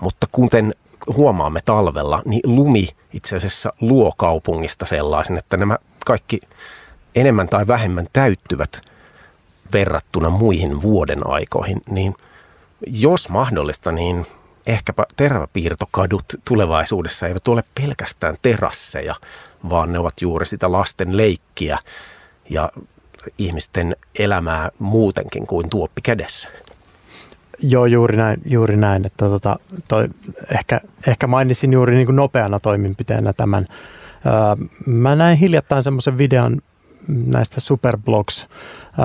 Mutta kuten huomaamme talvella, niin lumi itse asiassa luo kaupungista sellaisen, että nämä kaikki enemmän tai vähemmän täyttyvät verrattuna muihin vuoden aikoihin, niin jos mahdollista, niin ehkäpä tervapiirtokadut tulevaisuudessa eivät ole pelkästään terasseja, vaan ne ovat juuri sitä lasten leikkiä ja ihmisten elämää muutenkin kuin tuoppi kädessä. Joo, juuri näin. Juuri näin että tota, toi, ehkä, ehkä mainitsin juuri niin kuin nopeana toimenpiteenä tämän Mä näin hiljattain semmoisen videon näistä superblogs,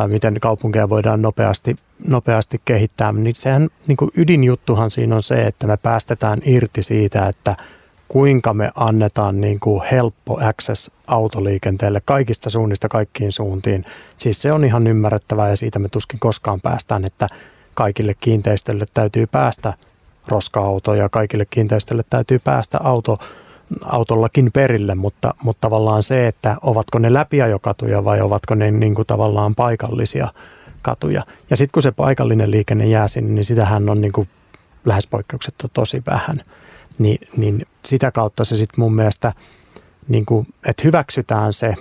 miten kaupunkeja voidaan nopeasti, nopeasti kehittää. Niin sehän niin kuin ydinjuttuhan siinä on se, että me päästetään irti siitä, että kuinka me annetaan niin kuin helppo access autoliikenteelle kaikista suunnista kaikkiin suuntiin. Siis se on ihan ymmärrettävää ja siitä me tuskin koskaan päästään, että kaikille kiinteistöille täytyy päästä roska-auto ja kaikille kiinteistöille täytyy päästä auto autollakin perille, mutta, mutta tavallaan se, että ovatko ne läpiajokatuja vai ovatko ne niin kuin tavallaan paikallisia katuja. Ja sitten kun se paikallinen liikenne jää sinne, niin sitähän on niin kuin lähes poikkeuksetta tosi vähän. Ni, niin sitä kautta se sitten mun mielestä, niin kuin, että hyväksytään se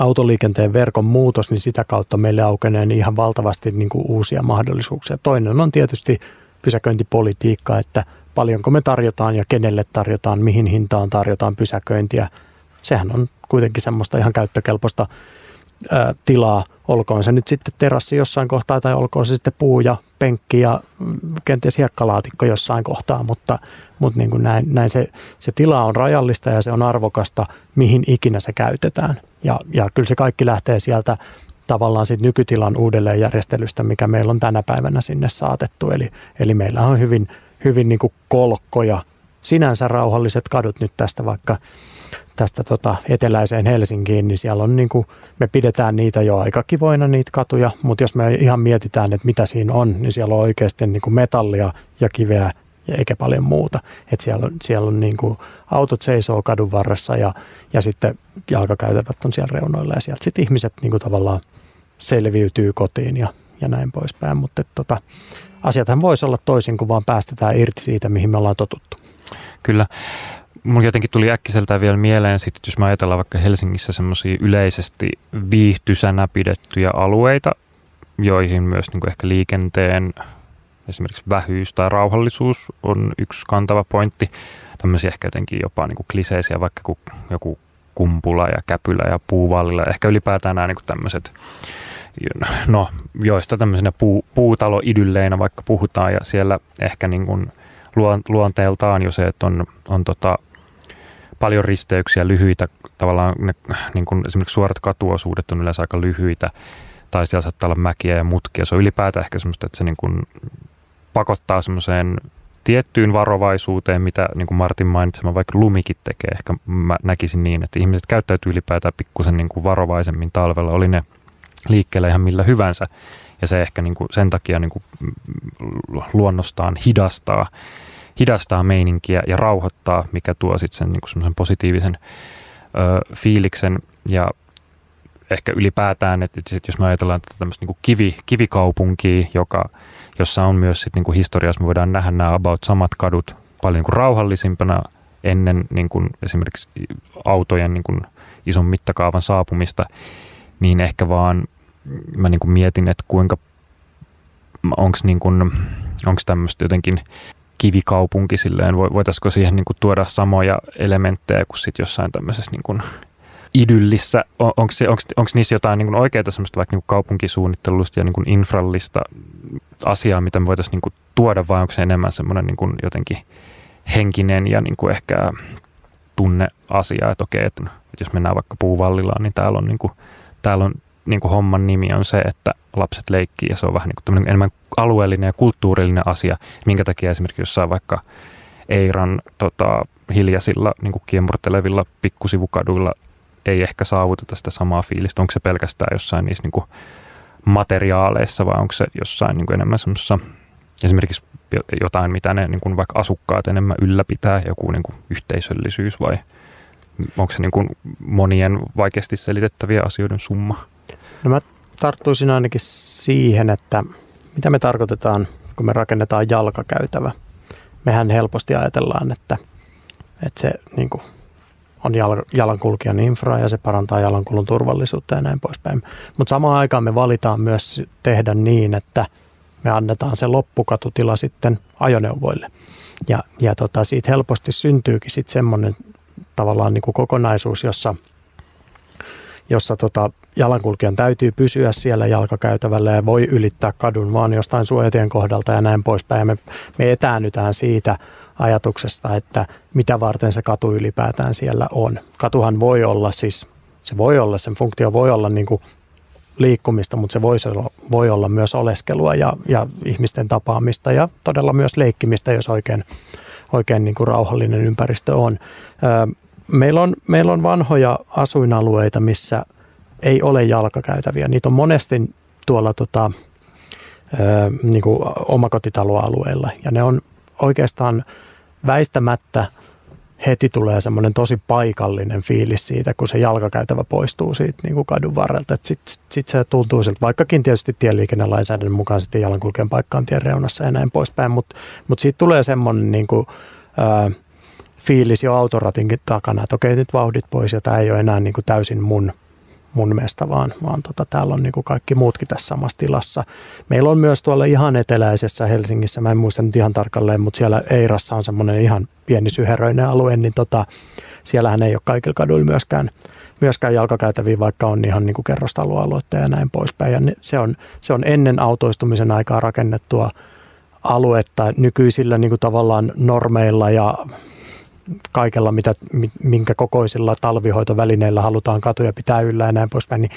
autoliikenteen verkon muutos, niin sitä kautta meille aukenee niin ihan valtavasti niin kuin uusia mahdollisuuksia. Toinen on tietysti pysäköintipolitiikka, että paljonko me tarjotaan ja kenelle tarjotaan, mihin hintaan tarjotaan pysäköintiä. Sehän on kuitenkin semmoista ihan käyttökelpoista ää, tilaa, olkoon se nyt sitten terassi jossain kohtaa tai olkoon se sitten puu ja penkki ja mm, kenties hiekkalaatikko jossain kohtaa, mutta, mutta niin kuin näin, näin se, se tila on rajallista ja se on arvokasta, mihin ikinä se käytetään. Ja, ja kyllä se kaikki lähtee sieltä tavallaan siitä nykytilan uudelleenjärjestelystä, mikä meillä on tänä päivänä sinne saatettu. Eli, eli meillä on hyvin hyvin niin kuin kolkkoja, sinänsä rauhalliset kadut nyt tästä vaikka tästä tota eteläiseen Helsinkiin, niin siellä on niin kuin, me pidetään niitä jo aika kivoina niitä katuja, mutta jos me ihan mietitään, että mitä siinä on, niin siellä on oikeasti niin kuin metallia ja kiveä ja eikä paljon muuta. Et siellä on, siellä on niin kuin, autot seisoo kadun varressa ja, ja sitten jalkakäytävät on siellä reunoilla ja sieltä sitten ihmiset niin kuin tavallaan selviytyy kotiin ja, ja näin poispäin. Mutta tota, asiathan voisi olla toisin, kun vaan päästetään irti siitä, mihin me ollaan totuttu. Kyllä. Mulla jotenkin tuli äkkiseltään vielä mieleen, sit, jos me ajatellaan vaikka Helsingissä semmoisia yleisesti viihtysänä pidettyjä alueita, joihin myös niin kuin ehkä liikenteen esimerkiksi vähyys tai rauhallisuus on yksi kantava pointti. Tämmöisiä ehkä jotenkin jopa niin kuin kliseisiä, vaikka joku kumpula ja käpylä ja puuvallilla. Ehkä ylipäätään nämä niin tämmöiset, no, joista tämmöisenä puu, puutaloidylleinä vaikka puhutaan ja siellä ehkä niin kuin luonteeltaan jo se, että on, on tota, paljon risteyksiä, lyhyitä, tavallaan ne, niin kuin esimerkiksi suorat katuosuudet on yleensä aika lyhyitä, tai siellä saattaa olla mäkiä ja mutkia. Se on ylipäätään ehkä semmoista, että se niin kuin pakottaa semmoiseen tiettyyn varovaisuuteen, mitä niin kuin Martin mainitsema vaikka lumikin tekee. Ehkä mä näkisin niin, että ihmiset käyttäytyy ylipäätään pikkusen niin kuin varovaisemmin talvella, oli ne liikkeellä ihan millä hyvänsä. Ja se ehkä niin kuin sen takia niin kuin luonnostaan hidastaa, hidastaa meininkiä ja rauhoittaa, mikä tuo sitten sen, niin kuin positiivisen ö, fiiliksen. Ja ehkä ylipäätään, että jos me ajatellaan tätä tämmöistä niin kivi, kivikaupunkia, joka, jossa on myös sit niin kuin historiassa, me voidaan nähdä nämä about samat kadut paljon niin kuin rauhallisimpana ennen niin kuin esimerkiksi autojen niin kuin ison mittakaavan saapumista, niin ehkä vaan mä niin kuin mietin, että kuinka, onko niin onks tämmöistä jotenkin kivikaupunki silleen, voitaisiko siihen niin kuin tuoda samoja elementtejä kuin sitten jossain tämmöisessä niin kuin idyllissä, on, onko, niissä jotain niin oikeaa semmoista vaikka niin kaupunkisuunnittelusta ja niin kuin infrallista asiaa, mitä me voitaisiin niin kuin tuoda, vai onko se enemmän semmoinen niin kuin jotenkin henkinen ja niin kuin ehkä tunneasia, että okei, että, jos mennään vaikka puuvallilaan, niin täällä on, niin kuin, täällä on niin kuin homman nimi on se, että lapset leikkii ja se on vähän niin kuin enemmän alueellinen ja kulttuurillinen asia, minkä takia esimerkiksi jossain vaikka Eiran tota, hiljaisilla niin kuin kiemurtelevilla pikkusivukaduilla ei ehkä saavuteta sitä samaa fiilistä. Onko se pelkästään jossain niissä niin kuin materiaaleissa vai onko se jossain niin kuin enemmän semmoisessa esimerkiksi jotain, mitä ne niin kuin vaikka asukkaat enemmän ylläpitää, joku niin kuin yhteisöllisyys vai onko se niin kuin monien vaikeasti selitettäviä asioiden summa? No mä tarttuisin ainakin siihen, että mitä me tarkoitetaan, kun me rakennetaan jalkakäytävä. Mehän helposti ajatellaan, että, että se niin kuin on jalankulkijan infra ja se parantaa jalankulun turvallisuutta ja näin poispäin. Mutta samaan aikaan me valitaan myös tehdä niin, että me annetaan se loppukatutila sitten ajoneuvoille. Ja, ja tota, siitä helposti syntyykin sitten semmoinen tavallaan niin kuin kokonaisuus, jossa, jossa tota, jalankulkijan täytyy pysyä siellä jalkakäytävällä ja voi ylittää kadun vaan jostain suojatien kohdalta ja näin poispäin. Ja me, me etäännytään siitä ajatuksesta, että mitä varten se katu ylipäätään siellä on. Katuhan voi olla siis, se voi olla, sen funktio voi olla niin kuin liikkumista, mutta se voi olla, voi olla myös oleskelua ja, ja ihmisten tapaamista ja todella myös leikkimistä, jos oikein, oikein niin kuin rauhallinen ympäristö on. Meillä on, meillä on vanhoja asuinalueita, missä ei ole jalkakäytäviä. Niitä on monesti tuolla tota, niin kuin omakotitaloalueella ja ne on oikeastaan väistämättä heti tulee semmoinen tosi paikallinen fiilis siitä, kun se jalkakäytävä poistuu siitä niin kuin kadun varrelta. Sitten sit se tuntuu siltä, vaikkakin tietysti tieliikennelainsäädännön mukaan sitten jalankulkijan paikka on tien reunassa ja näin poispäin, mutta mut siitä tulee semmoinen niin kuin, ää, fiilis jo autoratinkin takana, että okei nyt vauhdit pois ja tämä ei ole enää niin kuin täysin mun – mun mielestä, vaan, vaan tota, täällä on niin kuin kaikki muutkin tässä samassa tilassa. Meillä on myös tuolla ihan eteläisessä Helsingissä, mä en muista nyt ihan tarkalleen, mutta siellä Eirassa on semmoinen ihan pieni syheröinen alue, niin tota, siellähän ei ole kaikilla kaduilla myöskään, myöskään jalkakäytäviä, vaikka on ihan niin kuin kerrostaloalueita ja näin poispäin. Ja se on, se on ennen autoistumisen aikaa rakennettua aluetta nykyisillä niin kuin tavallaan normeilla ja kaikella, mitä, minkä kokoisilla talvihoitovälineillä halutaan katuja pitää yllä ja näin poispäin, niin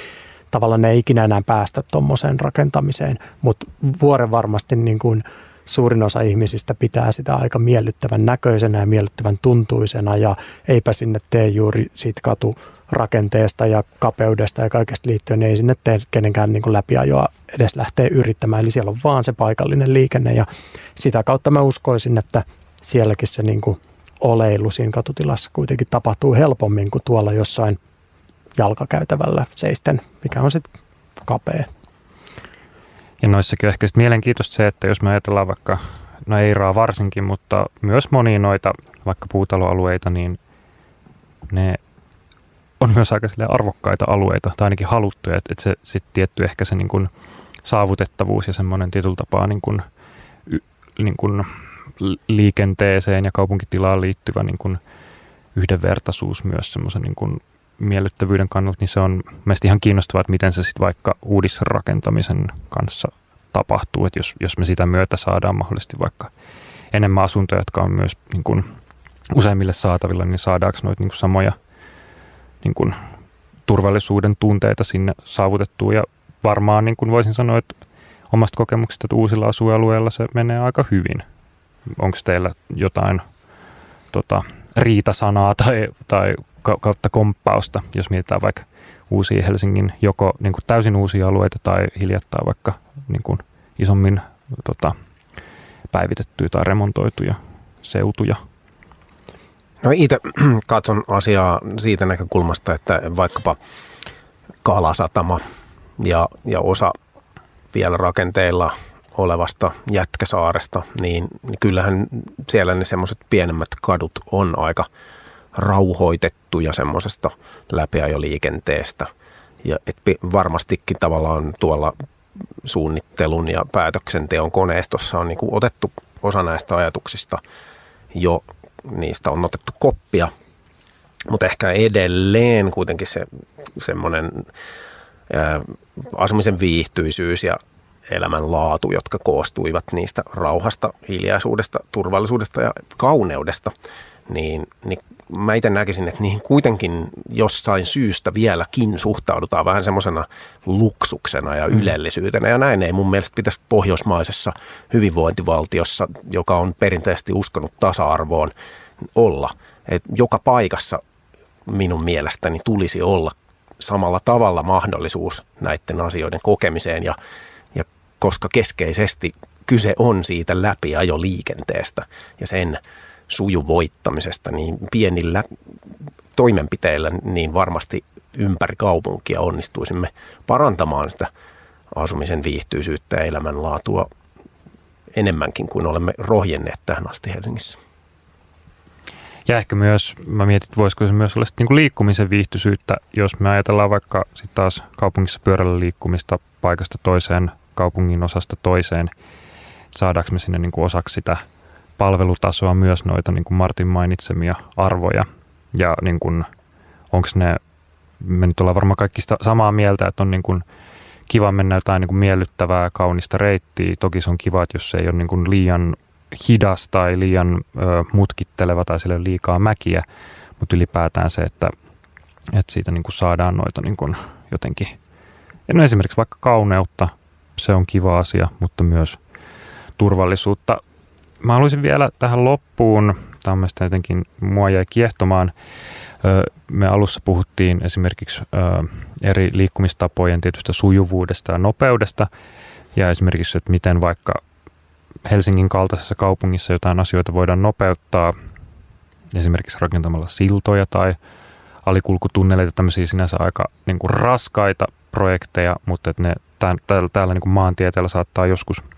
tavallaan ne ei ikinä enää päästä tuommoiseen rakentamiseen. Mutta vuoren varmasti niin kuin suurin osa ihmisistä pitää sitä aika miellyttävän näköisenä ja miellyttävän tuntuisena ja eipä sinne tee juuri siitä katurakenteesta ja kapeudesta ja kaikesta liittyen, niin ei sinne tee kenenkään niin läpiajoa edes lähtee yrittämään. Eli siellä on vaan se paikallinen liikenne ja sitä kautta mä uskoisin, että sielläkin se niin kuin oleilu siinä katutilassa kuitenkin tapahtuu helpommin kuin tuolla jossain jalkakäytävällä seisten, mikä on sitten kapea. Ja noissakin ehkä mielenkiintoista se, että jos me ajatellaan vaikka, no Eiraa varsinkin, mutta myös monia noita vaikka puutaloalueita, niin ne on myös aika arvokkaita alueita, tai ainakin haluttuja, että, että se sitten tietty ehkä se niin kuin saavutettavuus ja semmoinen tietyllä tapaa niin kuin, niin kuin liikenteeseen ja kaupunkitilaan liittyvä niin kuin yhdenvertaisuus myös semmoisen niin kuin miellyttävyyden kannalta, niin se on mielestäni ihan kiinnostavaa, että miten se sitten vaikka uudisrakentamisen kanssa tapahtuu, että jos, jos me sitä myötä saadaan mahdollisesti vaikka enemmän asuntoja, jotka on myös niin kuin useimmille saatavilla, niin saadaanko noita niin kuin samoja niin kuin turvallisuuden tunteita sinne saavutettua ja varmaan niin kuin voisin sanoa, että omasta kokemuksesta, että uusilla asualueilla se menee aika hyvin. Onko teillä jotain tota, riitasanaa tai, tai kautta komppausta, jos mietitään vaikka uusia Helsingin joko niin kuin täysin uusia alueita tai hiljattain vaikka niin kuin isommin tota, päivitettyjä tai remontoituja seutuja? No itse katson asiaa siitä näkökulmasta, että vaikkapa Kalasatama ja, ja osa vielä rakenteilla olevasta Jätkäsaaresta, niin, kyllähän siellä ne semmoiset pienemmät kadut on aika rauhoitettuja semmoisesta läpiajoliikenteestä. Ja et varmastikin tavallaan tuolla suunnittelun ja päätöksenteon koneistossa on niin kuin otettu osa näistä ajatuksista jo, niistä on otettu koppia, mutta ehkä edelleen kuitenkin se semmoinen asumisen viihtyisyys ja elämänlaatu, jotka koostuivat niistä rauhasta, hiljaisuudesta, turvallisuudesta ja kauneudesta, niin, niin mä itse näkisin, että niihin kuitenkin jossain syystä vieläkin suhtaudutaan vähän semmoisena luksuksena ja mm. ylellisyytenä. Ja näin ei mun mielestä pitäisi pohjoismaisessa hyvinvointivaltiossa, joka on perinteisesti uskonut tasa-arvoon, olla. Et joka paikassa minun mielestäni tulisi olla samalla tavalla mahdollisuus näiden asioiden kokemiseen ja koska keskeisesti kyse on siitä läpiajoliikenteestä ja sen sujuvoittamisesta, niin pienillä toimenpiteillä niin varmasti ympäri kaupunkia onnistuisimme parantamaan sitä asumisen viihtyisyyttä ja elämänlaatua enemmänkin kuin olemme rohjenneet tähän asti Helsingissä. Ja ehkä myös, mä mietin, että voisiko se myös olla niin kuin liikkumisen viihtyisyyttä, jos me ajatellaan vaikka sitten taas kaupungissa pyörällä liikkumista paikasta toiseen, kaupungin osasta toiseen, saadaanko me sinne niin kuin osaksi sitä palvelutasoa myös noita niin kuin Martin mainitsemia arvoja. Ja niin onko ne, me nyt ollaan varmaan kaikki sitä samaa mieltä, että on niin kuin kiva mennä jotain niin kuin miellyttävää, kaunista reittiä. Toki se on kiva, että jos se ei ole niin kuin liian hidas tai liian ö, mutkitteleva tai sille liikaa mäkiä, mutta ylipäätään se, että, että siitä niin kuin saadaan noita niin kuin jotenkin, no esimerkiksi vaikka kauneutta, se on kiva asia, mutta myös turvallisuutta. Mä haluaisin vielä tähän loppuun, tämä on jotenkin mua jäi kiehtomaan, me alussa puhuttiin esimerkiksi eri liikkumistapojen tietystä sujuvuudesta ja nopeudesta. Ja esimerkiksi, että miten vaikka Helsingin kaltaisessa kaupungissa jotain asioita voidaan nopeuttaa esimerkiksi rakentamalla siltoja tai alikulkutunneleita, tämmöisiä sinänsä aika niin kuin raskaita projekteja, mutta että ne täällä, täällä niin kuin maantieteellä saattaa joskus –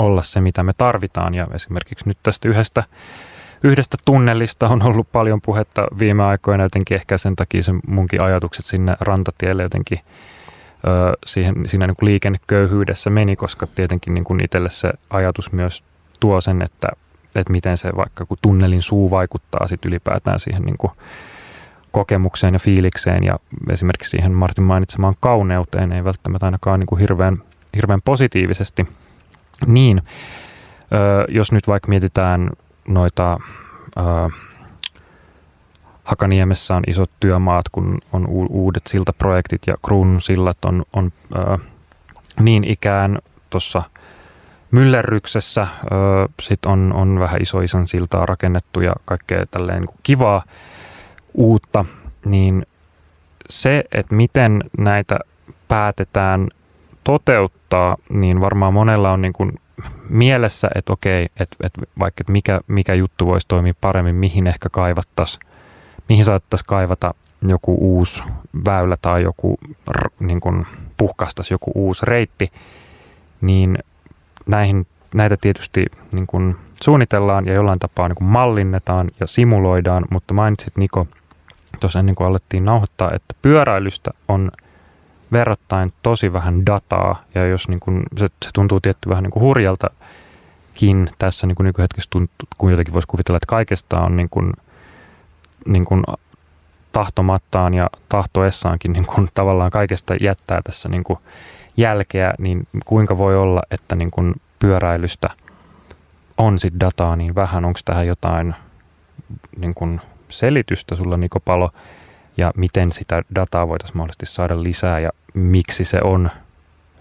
olla se, mitä me tarvitaan. Ja esimerkiksi nyt tästä yhdestä, yhdestä tunnelista on ollut paljon puhetta viime aikoina, jotenkin ehkä sen takia se munkin ajatukset sinne rantatielle jotenkin ö, siihen, siinä niin kuin liikenneköyhyydessä meni, koska tietenkin niin kuin itselle se ajatus myös tuo sen, että, että miten se vaikka kun tunnelin suu vaikuttaa sit ylipäätään siihen niin kuin kokemukseen ja fiilikseen ja esimerkiksi siihen Martin mainitsemaan kauneuteen ei välttämättä ainakaan niin kuin hirveän, hirveän positiivisesti – niin, jos nyt vaikka mietitään noita Hakaniemessä on isot työmaat, kun on uudet siltaprojektit ja kruunun sillat on, on niin ikään tuossa myllerryksessä. Sitten on, on vähän iso ison siltaa rakennettu ja kaikkea tälleen niin kivaa uutta. Niin se, että miten näitä päätetään toteuttaa, niin varmaan monella on niin kuin mielessä, että okei, että, että vaikka että mikä, mikä juttu voisi toimia paremmin, mihin ehkä kaivattaisiin, mihin saattaisi kaivata joku uusi väylä tai joku niin kuin puhkastaisi joku uusi reitti, niin näihin, näitä tietysti niin kuin suunnitellaan ja jollain tapaa niin kuin mallinnetaan ja simuloidaan, mutta mainitsit Niko tuossa ennen kuin alettiin nauhoittaa, että pyöräilystä on verrattain tosi vähän dataa ja jos niin kuin, se, se tuntuu tietty vähän niin kuin hurjaltakin tässä niin kuin nykyhetkessä tuntuu, kun jotenkin voisi kuvitella, että kaikesta on niin kuin, niin kuin tahtomattaan ja tahtoessaankin niin kuin tavallaan kaikesta jättää tässä niin kuin jälkeä, niin kuinka voi olla, että niin kuin pyöräilystä on sit dataa niin vähän, onko tähän jotain niin kuin selitystä sulla Niko Palo, ja miten sitä dataa voitaisiin mahdollisesti saada lisää ja miksi se on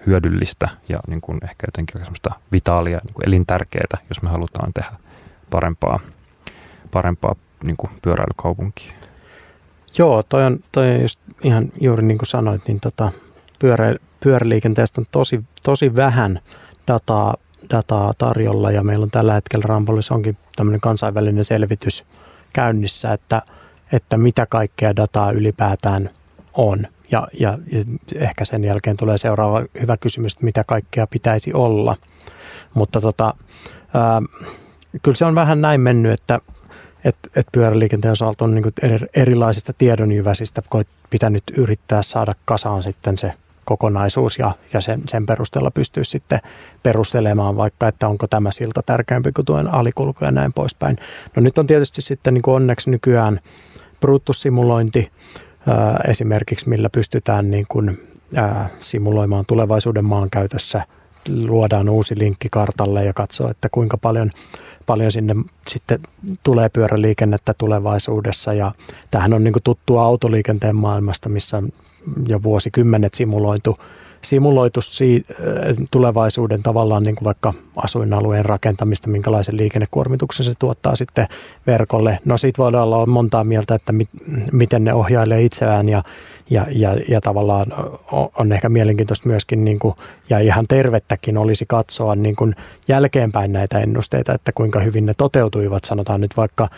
hyödyllistä ja niin kuin ehkä jotenkin semmoista vitaalia, niin kuin elintärkeää, jos me halutaan tehdä parempaa, parempaa niin kuin pyöräilykaupunkia. Joo, toi on, toi on just ihan juuri niin kuin sanoit, niin tota, pyörä, pyöräliikenteestä on tosi, tosi vähän dataa, dataa tarjolla ja meillä on tällä hetkellä Rambolissa onkin tämmöinen kansainvälinen selvitys käynnissä, että, että mitä kaikkea dataa ylipäätään on. Ja, ja, ehkä sen jälkeen tulee seuraava hyvä kysymys, että mitä kaikkea pitäisi olla. Mutta tota, ää, kyllä se on vähän näin mennyt, että että et pyöräliikenteen osalta on niinku erilaisista tiedonjyväsistä pitänyt yrittää saada kasaan sitten se kokonaisuus ja, ja sen, sen perusteella pystyy sitten perustelemaan vaikka, että onko tämä silta tärkeämpi kuin tuen alikulku ja näin poispäin. No nyt on tietysti sitten niin kuin onneksi nykyään bruttussimulointi ää, esimerkiksi, millä pystytään niin kuin, ää, simuloimaan tulevaisuuden maankäytössä, luodaan uusi linkki kartalle ja katsoo, että kuinka paljon paljon sinne sitten tulee pyöräliikennettä tulevaisuudessa ja tähän on niin tuttua autoliikenteen maailmasta, missä jo vuosikymmenet simuloitu, simuloitu si- äh, tulevaisuuden tavallaan niin kuin vaikka asuinalueen rakentamista, minkälaisen liikennekuormituksen se tuottaa sitten verkolle. No siitä voidaan olla montaa mieltä, että mit, miten ne ohjailee itseään ja, ja, ja, ja tavallaan on ehkä mielenkiintoista myöskin niin kuin, ja ihan tervettäkin olisi katsoa niin kuin jälkeenpäin näitä ennusteita, että kuinka hyvin ne toteutuivat. Sanotaan nyt vaikka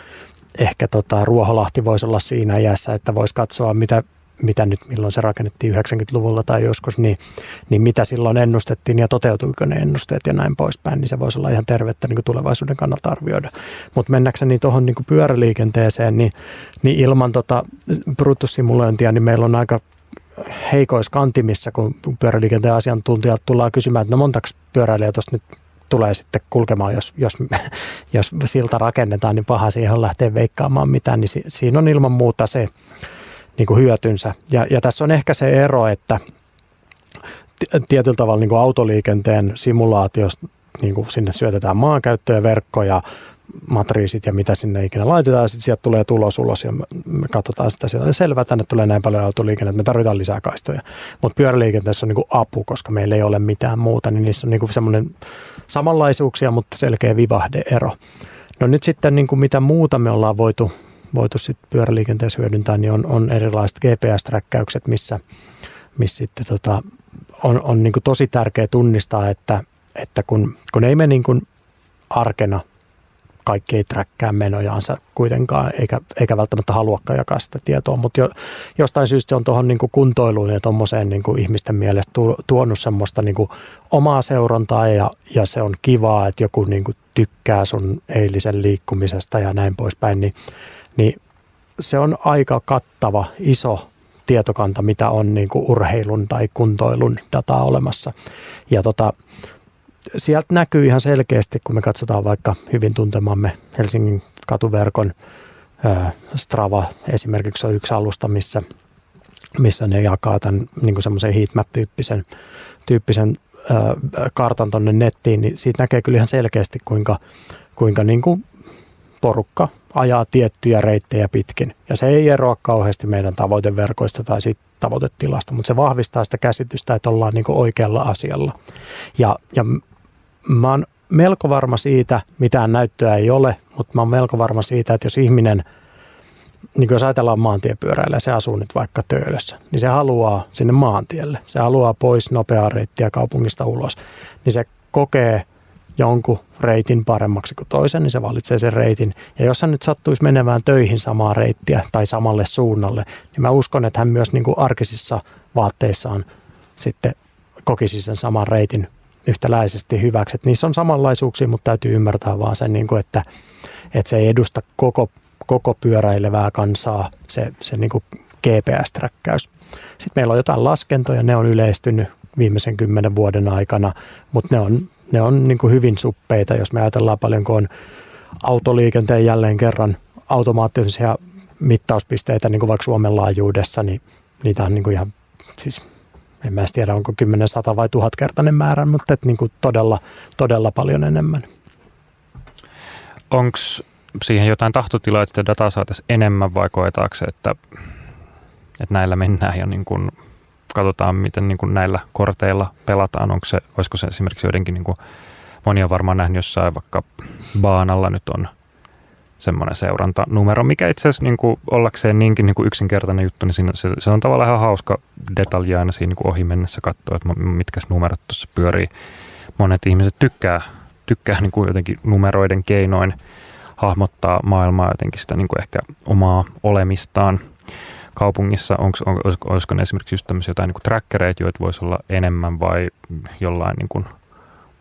ehkä tota, Ruoholahti voisi olla siinä iässä, että voisi katsoa, mitä mitä nyt, milloin se rakennettiin 90-luvulla tai joskus, niin, niin mitä silloin ennustettiin ja toteutuiko ne ennusteet ja näin poispäin, niin se voisi olla ihan tervettä niin tulevaisuuden kannalta arvioida. Mutta mennäkseni tuohon niin pyöräliikenteeseen, niin, niin ilman tota bruttossimulointia, niin meillä on aika heikoiskantimissa, kun pyöräliikenteen asiantuntijat tullaan kysymään, että no montako pyöräilijä tuosta nyt tulee sitten kulkemaan, jos, jos, jos silta rakennetaan, niin paha siihen on lähteä veikkaamaan mitään, niin si, siinä on ilman muuta se, niin kuin hyötynsä. Ja, ja tässä on ehkä se ero, että tietyllä tavalla niin kuin autoliikenteen simulaatiosta niin kuin sinne syötetään maankäyttö ja verkko ja matriisit ja mitä sinne ikinä laitetaan. Sitten sieltä tulee tulos ulos ja me katsotaan sitä sieltä. Selvä, tänne tulee näin paljon autoliikennettä, me tarvitaan lisää kaistoja. Mutta pyöräliikenteessä on niin kuin apu, koska meillä ei ole mitään muuta, niin niissä on niin semmoinen samanlaisuuksia, mutta selkeä vivahdeero. No nyt sitten niin kuin mitä muuta me ollaan voitu voitu sitten pyöräliikenteessä hyödyntää, niin on, on erilaiset GPS-träkkäykset, missä, missä sitten tota, on, on niin tosi tärkeää tunnistaa, että, että kun, kun ei me niin kuin arkena kaikki ei träkkää menojaansa kuitenkaan, eikä, eikä välttämättä haluakaan jakaa sitä tietoa, mutta jo, jostain syystä se on tuohon niin kuntoiluun ja tuommoiseen niin ihmisten mielestä tuonut semmoista niin omaa seurantaa ja, ja se on kivaa, että joku niin tykkää sun eilisen liikkumisesta ja näin poispäin, niin niin se on aika kattava, iso tietokanta, mitä on niin kuin urheilun tai kuntoilun dataa olemassa. Ja tota, sieltä näkyy ihan selkeästi, kun me katsotaan vaikka hyvin tuntemamme Helsingin katuverkon ää, Strava esimerkiksi on yksi alusta, missä, missä ne jakaa tämän niin semmoisen heatmap-tyyppisen tyyppisen, ää, kartan tuonne nettiin, niin siitä näkee kyllä ihan selkeästi, kuinka, kuinka niin kuin porukka ajaa tiettyjä reittejä pitkin. Ja se ei eroa kauheasti meidän tavoiteverkoista tai siitä tavoitetilasta, mutta se vahvistaa sitä käsitystä, että ollaan niin oikealla asialla. Ja, ja mä oon melko varma siitä, mitään näyttöä ei ole, mutta mä oon melko varma siitä, että jos ihminen, niin jos ajatellaan maantiepyöräillä, se asuu nyt vaikka Töölössä, niin se haluaa sinne maantielle. Se haluaa pois nopeaa reittiä kaupungista ulos. Niin se kokee jonkun reitin paremmaksi kuin toisen, niin se valitsee sen reitin. Ja jos hän nyt sattuisi menemään töihin samaa reittiä tai samalle suunnalle, niin mä uskon, että hän myös niin kuin arkisissa vaatteissaan sitten kokisi sen saman reitin yhtäläisesti hyväksi. Että niissä on samanlaisuuksia, mutta täytyy ymmärtää vaan sen, niin kuin, että, että se ei edusta koko, koko pyöräilevää kansaa. Se, se niin kuin GPS-träkkäys. Sitten meillä on jotain laskentoja, ne on yleistynyt viimeisen kymmenen vuoden aikana, mutta ne on, ne on niin kuin hyvin suppeita, jos me ajatellaan paljonko on autoliikenteen jälleen kerran automaattisia mittauspisteitä, niin kuin vaikka Suomen laajuudessa, niin niitä on niin kuin ihan, siis en mä tiedä onko 10, 100 vai tuhatkertainen määrä, mutta et niin kuin todella, todella paljon enemmän. Onko siihen jotain tahtotilaa, että sitä dataa saataisiin enemmän vai koetaanko se, että, että näillä mennään ja niin kuin katsotaan, miten niin kuin näillä korteilla pelataan. Onko se, olisiko se esimerkiksi joidenkin, niin kuin, moni on varmaan nähnyt jossain vaikka baanalla nyt on semmoinen seurantanumero, mikä itse asiassa niin kuin, ollakseen niinkin niin kuin yksinkertainen juttu, niin siinä, se, se, on tavallaan ihan hauska detalji aina siinä niin kuin ohi mennessä katsoa, että mitkä numerot tuossa pyörii. Monet ihmiset tykkää, tykkää niin kuin jotenkin numeroiden keinoin hahmottaa maailmaa jotenkin sitä niin kuin ehkä omaa olemistaan kaupungissa, onko, on, olisiko, olisiko ne esimerkiksi just tämmöisiä jotain niin trackereita, joita voisi olla enemmän vai jollain niin kuin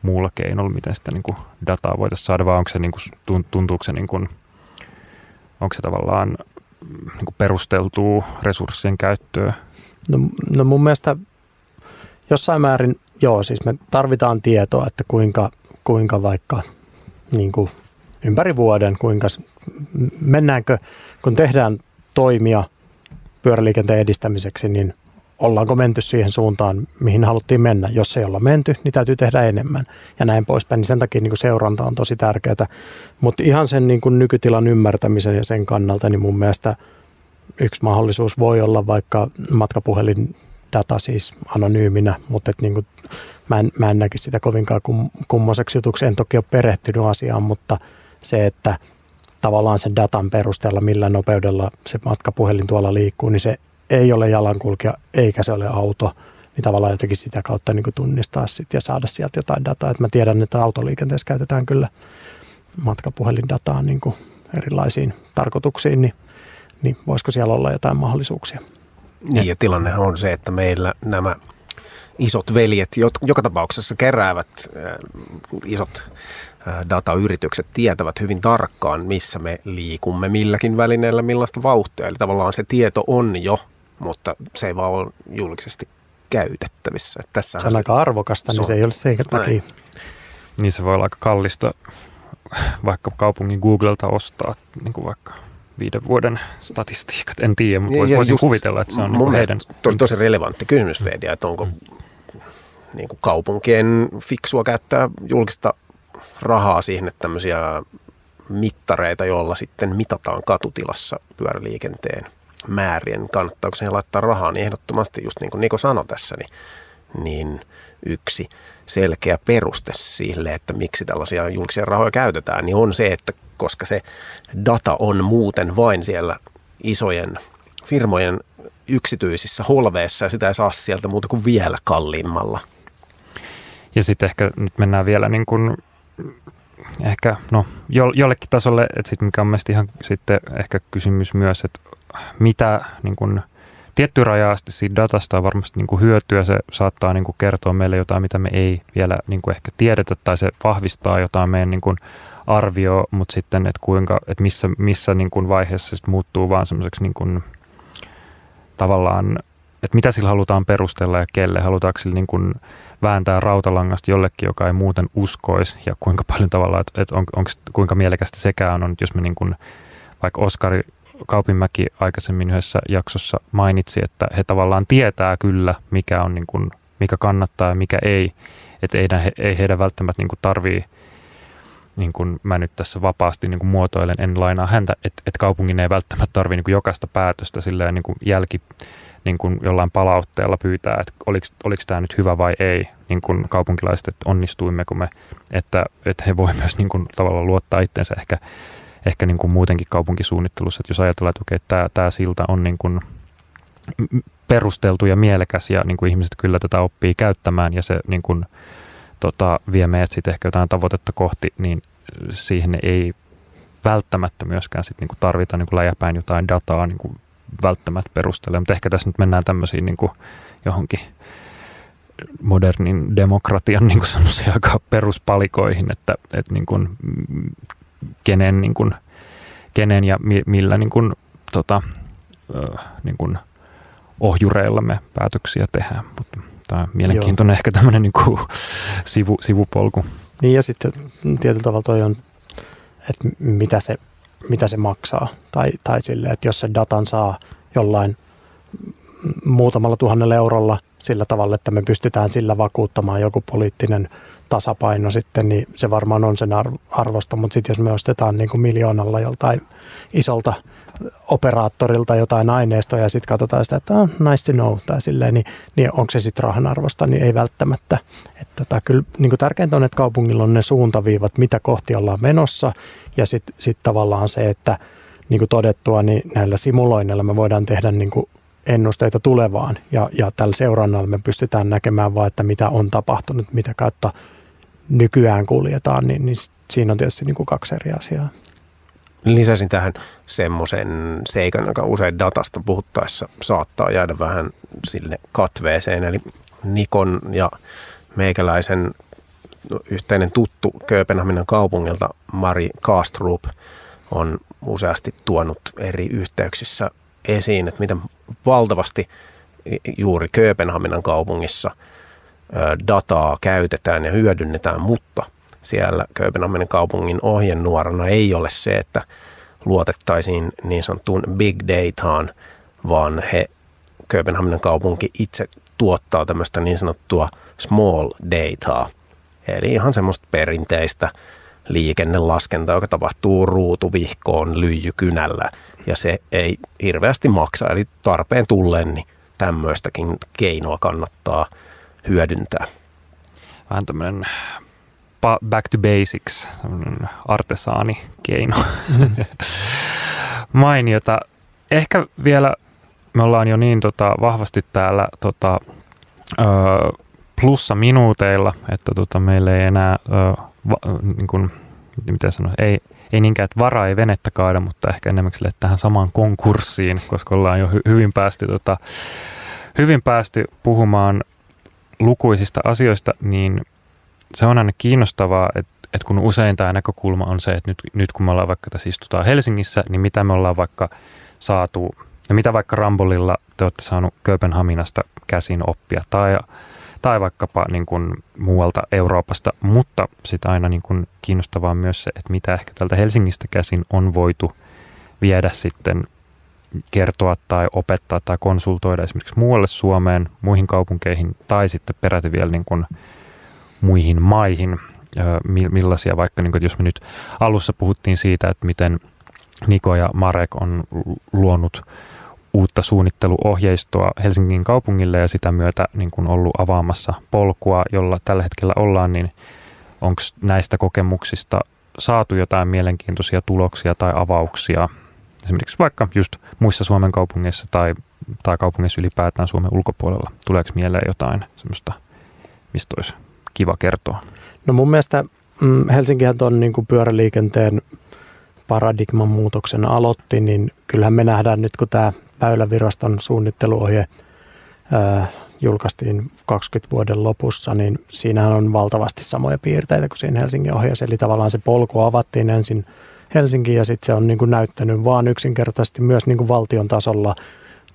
muulla keinolla, miten sitä niin kuin dataa voitaisiin saada, vai onko se niin kuin, tuntuuko se, niin kuin, onko se tavallaan niin kuin perusteltua resurssien käyttöä? No, no mun mielestä jossain määrin, joo, siis me tarvitaan tietoa, että kuinka, kuinka vaikka niin kuin ympäri vuoden, kuinka mennäänkö, kun tehdään toimia pyöräliikenteen edistämiseksi, niin ollaanko menty siihen suuntaan, mihin haluttiin mennä. Jos ei olla menty, niin täytyy tehdä enemmän ja näin poispäin. Niin sen takia niin seuranta on tosi tärkeää. Mutta ihan sen niin kuin nykytilan ymmärtämisen ja sen kannalta, niin mun mielestä yksi mahdollisuus voi olla vaikka matkapuhelin data siis anonyyminä, mutta et niin kuin, mä, en, mä en näkisi sitä kovinkaan kum, kummoiseksi jutuksi. En toki ole perehtynyt asiaan, mutta se, että tavallaan sen datan perusteella, millä nopeudella se matkapuhelin tuolla liikkuu, niin se ei ole jalankulkija eikä se ole auto, niin tavallaan jotenkin sitä kautta niin tunnistaa sit ja saada sieltä jotain dataa. Et mä tiedän, että autoliikenteessä käytetään kyllä matkapuhelindataa niin kuin erilaisiin tarkoituksiin, niin, niin voisiko siellä olla jotain mahdollisuuksia? Niin ja tilanne on se, että meillä nämä isot veljet joka tapauksessa keräävät isot datayritykset tietävät hyvin tarkkaan, missä me liikumme milläkin välineellä, millaista vauhtia. Eli tavallaan se tieto on jo mutta se ei vaan ole julkisesti käytettävissä. Että se on aika arvokasta, niin se ei ole sen takia. Niin se voi olla aika kallista vaikka kaupungin Googlelta ostaa niin kuin vaikka viiden vuoden statistiikat. En tiedä, mutta ja, voisin just, kuvitella, että se on niin heidän... To, tosi relevantti kysymys, Vedia, että onko mm. niin kuin kaupunkien fiksua käyttää julkista rahaa siihen, että tämmöisiä mittareita, joilla sitten mitataan katutilassa pyöräliikenteen – määrien, kannattaako siihen laittaa rahaa, niin ehdottomasti just niin kuin Niko sanoi tässä, niin, niin yksi selkeä peruste sille, että miksi tällaisia julkisia rahoja käytetään, niin on se, että koska se data on muuten vain siellä isojen firmojen yksityisissä holveissa ja sitä ei saa sieltä muuta kuin vielä kalliimmalla. Ja sitten ehkä nyt mennään vielä niin kuin ehkä no, jollekin tasolle, että sit mikä on mielestäni ihan sitten ehkä kysymys myös, että mitä niin kuin, tietty raja asti siitä datasta on varmasti niin hyötyä. Se saattaa niin kertoa meille jotain, mitä me ei vielä niin ehkä tiedetä, tai se vahvistaa jotain meidän niin kuin arvio, mutta sitten, että, kuinka, että missä, missä niin kuin vaiheessa se muuttuu vaan semmoiseksi niin kuin, tavallaan, että mitä sillä halutaan perustella ja kelle. Halutaanko sillä niin kuin vääntää rautalangasta jollekin, joka ei muuten uskoisi, ja kuinka paljon tavallaan, että, että on, onko, kuinka mielekästä sekään on, jos me niin kuin, vaikka Oskari Kaupinmäki aikaisemmin yhdessä jaksossa mainitsi, että he tavallaan tietää kyllä, mikä, on niin kuin, mikä kannattaa ja mikä ei. Että ei, ei heidän välttämättä niin kuin tarvii, niin kuin mä nyt tässä vapaasti niin kuin muotoilen, en lainaa häntä, että, että kaupungin ei välttämättä tarvii niin jokaista päätöstä silleen niin kuin jälki niin kuin jollain palautteella pyytää, että oliko, oliko tämä nyt hyvä vai ei, niin kuin kaupunkilaiset, että onnistuimmeko me, että, että he voi myös niin kuin tavallaan luottaa itsensä ehkä ehkä niin kuin muutenkin kaupunkisuunnittelussa, että jos ajatellaan, että okei, tämä, tämä silta on niin kuin perusteltu ja mielekäs ja niin kuin ihmiset kyllä tätä oppii käyttämään ja se niin kuin, tota, vie meidät sitten ehkä jotain tavoitetta kohti, niin siihen ei välttämättä myöskään sit niin kuin tarvita niin kuin läjäpäin jotain dataa niin kuin välttämättä perustella, mutta ehkä tässä nyt mennään tämmöisiin niin kuin johonkin modernin demokratian niin kuin aika peruspalikoihin, että, että niin kuin kenen, niin kuin, kenen ja mi, millä niin kuin, tota, niin kuin ohjureilla me päätöksiä tehdään. Mutta tämä on mielenkiintoinen Joo. ehkä tämmöinen niin kuin sivu, sivupolku. Niin ja sitten tietyllä tavalla toi on, että mitä se, mitä se maksaa. Tai, tai sille, että jos se datan saa jollain muutamalla tuhannella eurolla sillä tavalla, että me pystytään sillä vakuuttamaan joku poliittinen tasapaino sitten, niin se varmaan on sen arvosta, mutta sitten jos me ostetaan niin kuin miljoonalla joltain isolta operaattorilta jotain aineistoa ja sitten katsotaan sitä, että oh, nice to know tai silleen, niin, niin onko se sitten rahan arvosta, niin ei välttämättä. Että tota, kyllä niin kuin tärkeintä on, että kaupungilla on ne suuntaviivat, mitä kohti ollaan menossa. Ja sitten sit tavallaan se, että niin kuin todettua, niin näillä simuloinneilla me voidaan tehdä niin kuin ennusteita tulevaan. Ja, ja tällä seurannalla me pystytään näkemään vaan, että mitä on tapahtunut, mitä kautta nykyään kuljetaan, niin, niin siinä on tietysti niin kuin kaksi eri asiaa. Lisäsin tähän semmoisen seikan, joka usein datasta puhuttaessa saattaa jäädä vähän sille katveeseen, eli Nikon ja meikäläisen yhteinen tuttu Kööpenhaminan kaupungilta Mari Kastrup on useasti tuonut eri yhteyksissä esiin, että miten valtavasti juuri Kööpenhaminan kaupungissa dataa käytetään ja hyödynnetään, mutta siellä Kööpenhaminan kaupungin ohjenuorana ei ole se, että luotettaisiin niin sanottuun big dataan, vaan he, Kööpenhaminan kaupunki itse tuottaa tämmöistä niin sanottua small dataa, eli ihan semmoista perinteistä liikennelaskentaa, joka tapahtuu ruutuvihkoon lyijykynällä ja se ei hirveästi maksa. Eli tarpeen tullen niin tämmöistäkin keinoa kannattaa hyödyntää. Vähän tämmöinen back to basics, artesaani keino. Mainiota. Ehkä vielä me ollaan jo niin tota, vahvasti täällä tota, ö, plussa minuuteilla, että tota, meillä ei enää, ö, va, niin kuin, miten sanoa, ei, ei niinkään, että varaa ei venettä kaada, mutta ehkä enemmän sille, tähän samaan konkurssiin, koska ollaan jo hy- hyvin, päästy, tota, hyvin päästy puhumaan lukuisista asioista, niin se on aina kiinnostavaa, että, että kun usein tämä näkökulma on se, että nyt, nyt kun me ollaan vaikka tässä istutaan Helsingissä, niin mitä me ollaan vaikka saatu, ja mitä vaikka Rambolilla te olette saanut Kööpenhaminasta käsin oppia, tai tai vaikkapa niin kuin muualta Euroopasta, mutta sitten aina niin kuin kiinnostavaa myös se, että mitä ehkä tältä Helsingistä käsin on voitu viedä sitten kertoa tai opettaa tai konsultoida esimerkiksi muualle Suomeen, muihin kaupunkeihin tai sitten peräti vielä niin kuin muihin maihin. Millaisia vaikka, niin kuin, jos me nyt alussa puhuttiin siitä, että miten Niko ja Marek on luonut uutta suunnitteluohjeistoa Helsingin kaupungille ja sitä myötä niin kuin ollut avaamassa polkua, jolla tällä hetkellä ollaan, niin onko näistä kokemuksista saatu jotain mielenkiintoisia tuloksia tai avauksia esimerkiksi vaikka just muissa Suomen kaupungeissa tai, tai kaupungeissa ylipäätään Suomen ulkopuolella? Tuleeko mieleen jotain semmoista, mistä olisi kiva kertoa? No mun mielestä mm, Helsinkihän tuon niin pyöräliikenteen paradigman muutoksen aloitti, niin kyllähän me nähdään nyt, kun tämä Väyläviraston suunnitteluohje ää, julkaistiin 20 vuoden lopussa, niin siinähän on valtavasti samoja piirteitä kuin siinä Helsingin ohjeessa. Eli tavallaan se polku avattiin ensin Helsinkiin ja sitten se on niin kuin näyttänyt vaan yksinkertaisesti myös niin kuin valtion tasolla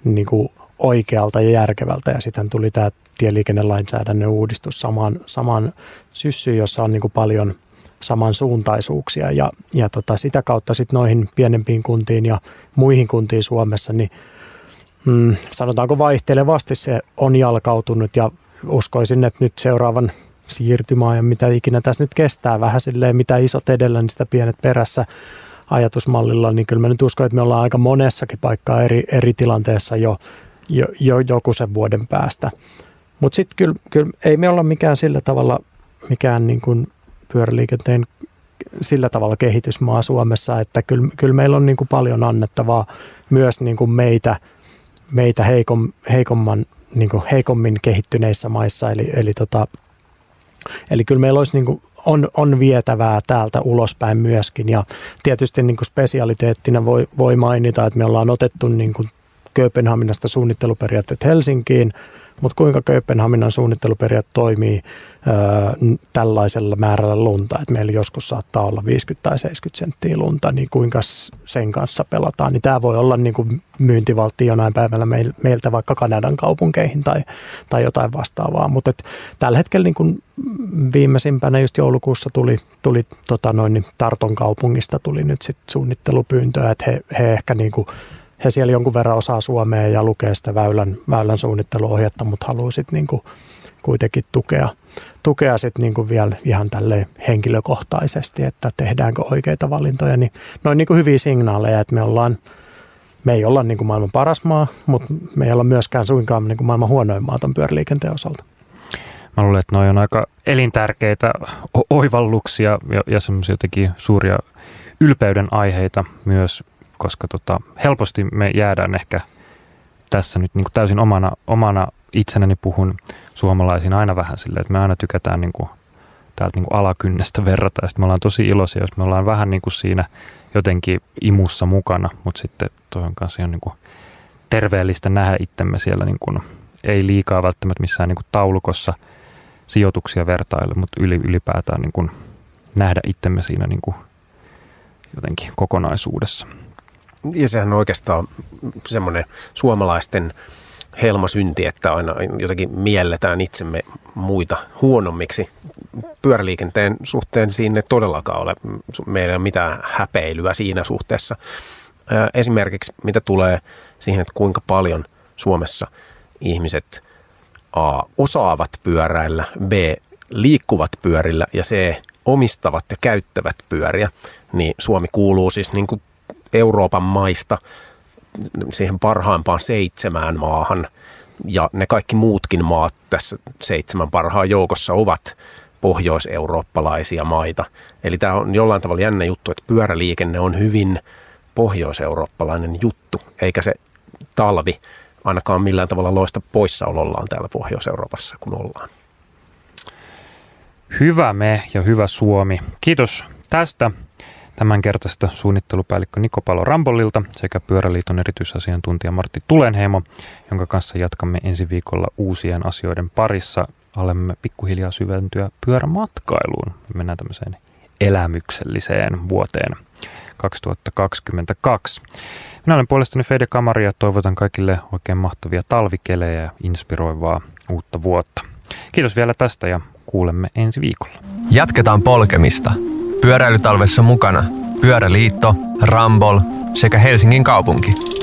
niin kuin oikealta ja järkevältä. Ja sitten tuli tämä tieliikennelainsäädännön uudistus samaan, samaan syssyyn, jossa on niin kuin paljon – samansuuntaisuuksia ja, ja tota, sitä kautta sitten noihin pienempiin kuntiin ja muihin kuntiin Suomessa, niin mm, sanotaanko vaihtelevasti se on jalkautunut ja uskoisin, että nyt seuraavan siirtymään ja mitä ikinä tässä nyt kestää vähän silleen, mitä isot edellä, niin sitä pienet perässä ajatusmallilla, niin kyllä mä nyt uskon, että me ollaan aika monessakin paikkaa eri, eri tilanteessa jo, jo, jo joku sen vuoden päästä. Mutta sitten kyllä, kyllä ei me olla mikään sillä tavalla mikään niin kuin pyöräliikenteen sillä tavalla kehitysmaa Suomessa, että kyllä, kyllä meillä on niin kuin paljon annettavaa myös niin kuin meitä, meitä heikom, heikomman, niin kuin heikommin kehittyneissä maissa. Eli, eli, tota, eli kyllä meillä olisi niin kuin, on, on vietävää täältä ulospäin myöskin. Ja tietysti niin kuin spesialiteettina voi, voi mainita, että me ollaan otettu niin kuin Kööpenhaminasta suunnitteluperiaatteet Helsinkiin, mutta kuinka Kööpenhaminan suunnitteluperiaat toimii ö, tällaisella määrällä lunta, että meillä joskus saattaa olla 50 tai 70 senttiä lunta, niin kuinka sen kanssa pelataan, niin tämä voi olla niin kuin myyntivaltti jonain päivällä meiltä vaikka Kanadan kaupunkeihin tai, tai jotain vastaavaa, mutta tällä hetkellä niin kuin viimeisimpänä just joulukuussa tuli, tuli tota noin, niin Tarton kaupungista tuli nyt sit suunnittelupyyntöä, että he, he ehkä niin kuin he siellä jonkun verran osaa suomea ja lukee sitä väylän, väylän suunnitteluohjetta, mutta haluaa sitten niin kuitenkin tukea, tukea sit niin kuin vielä ihan tälle henkilökohtaisesti, että tehdäänkö oikeita valintoja. Niin noin niin kuin hyviä signaaleja, että me ollaan me ei olla niin kuin maailman paras maa, mutta me ei olla myöskään suinkaan niin kuin maailman huonoin maa tuon pyöräliikenteen osalta. Mä luulen, että noi on aika elintärkeitä oivalluksia ja, ja semmoisia jotenkin suuria ylpeyden aiheita myös koska tota, helposti me jäädään ehkä tässä nyt niin kuin täysin omana, omana itsenäni puhun suomalaisiin aina vähän silleen, että me aina tykätään niin kuin, täältä niin kuin alakynnestä verrata. Ja sitten me ollaan tosi iloisia, jos me ollaan vähän niin kuin siinä jotenkin imussa mukana, mutta sitten toi on kanssa ihan niin kuin terveellistä nähdä itsemme siellä niin kuin, ei liikaa välttämättä missään niin kuin taulukossa sijoituksia vertailla, mutta yli, ylipäätään niin kuin nähdä itsemme siinä niin kuin jotenkin kokonaisuudessa. Ja sehän on oikeastaan semmoinen suomalaisten helmasynti, että aina jotenkin mielletään itsemme muita huonommiksi. Pyöräliikenteen suhteen siinä ei todellakaan ole meillä ei ole mitään häpeilyä siinä suhteessa. Esimerkiksi mitä tulee siihen, että kuinka paljon Suomessa ihmiset A. osaavat pyöräillä, B. liikkuvat pyörillä ja C. omistavat ja käyttävät pyöriä, niin Suomi kuuluu siis niin kuin Euroopan maista siihen parhaimpaan seitsemään maahan. Ja ne kaikki muutkin maat tässä seitsemän parhaan joukossa ovat pohjoiseurooppalaisia maita. Eli tämä on jollain tavalla jännä juttu, että pyöräliikenne on hyvin pohjoiseurooppalainen juttu, eikä se talvi ainakaan millään tavalla loista poissaolollaan täällä Pohjois-Euroopassa, kun ollaan. Hyvä me ja hyvä Suomi. Kiitos tästä tämänkertaista suunnittelupäällikkö Niko Palo Rambollilta sekä Pyöräliiton erityisasiantuntija Martti Tulenheimo, jonka kanssa jatkamme ensi viikolla uusien asioiden parissa. Olemme pikkuhiljaa syventyä pyörämatkailuun. Mennään tämmöiseen elämykselliseen vuoteen 2022. Minä olen puolestani Fede Kamari ja toivotan kaikille oikein mahtavia talvikelejä ja inspiroivaa uutta vuotta. Kiitos vielä tästä ja kuulemme ensi viikolla. Jatketaan polkemista Pyöräilytalvessa mukana Pyöräliitto, Rambol sekä Helsingin kaupunki.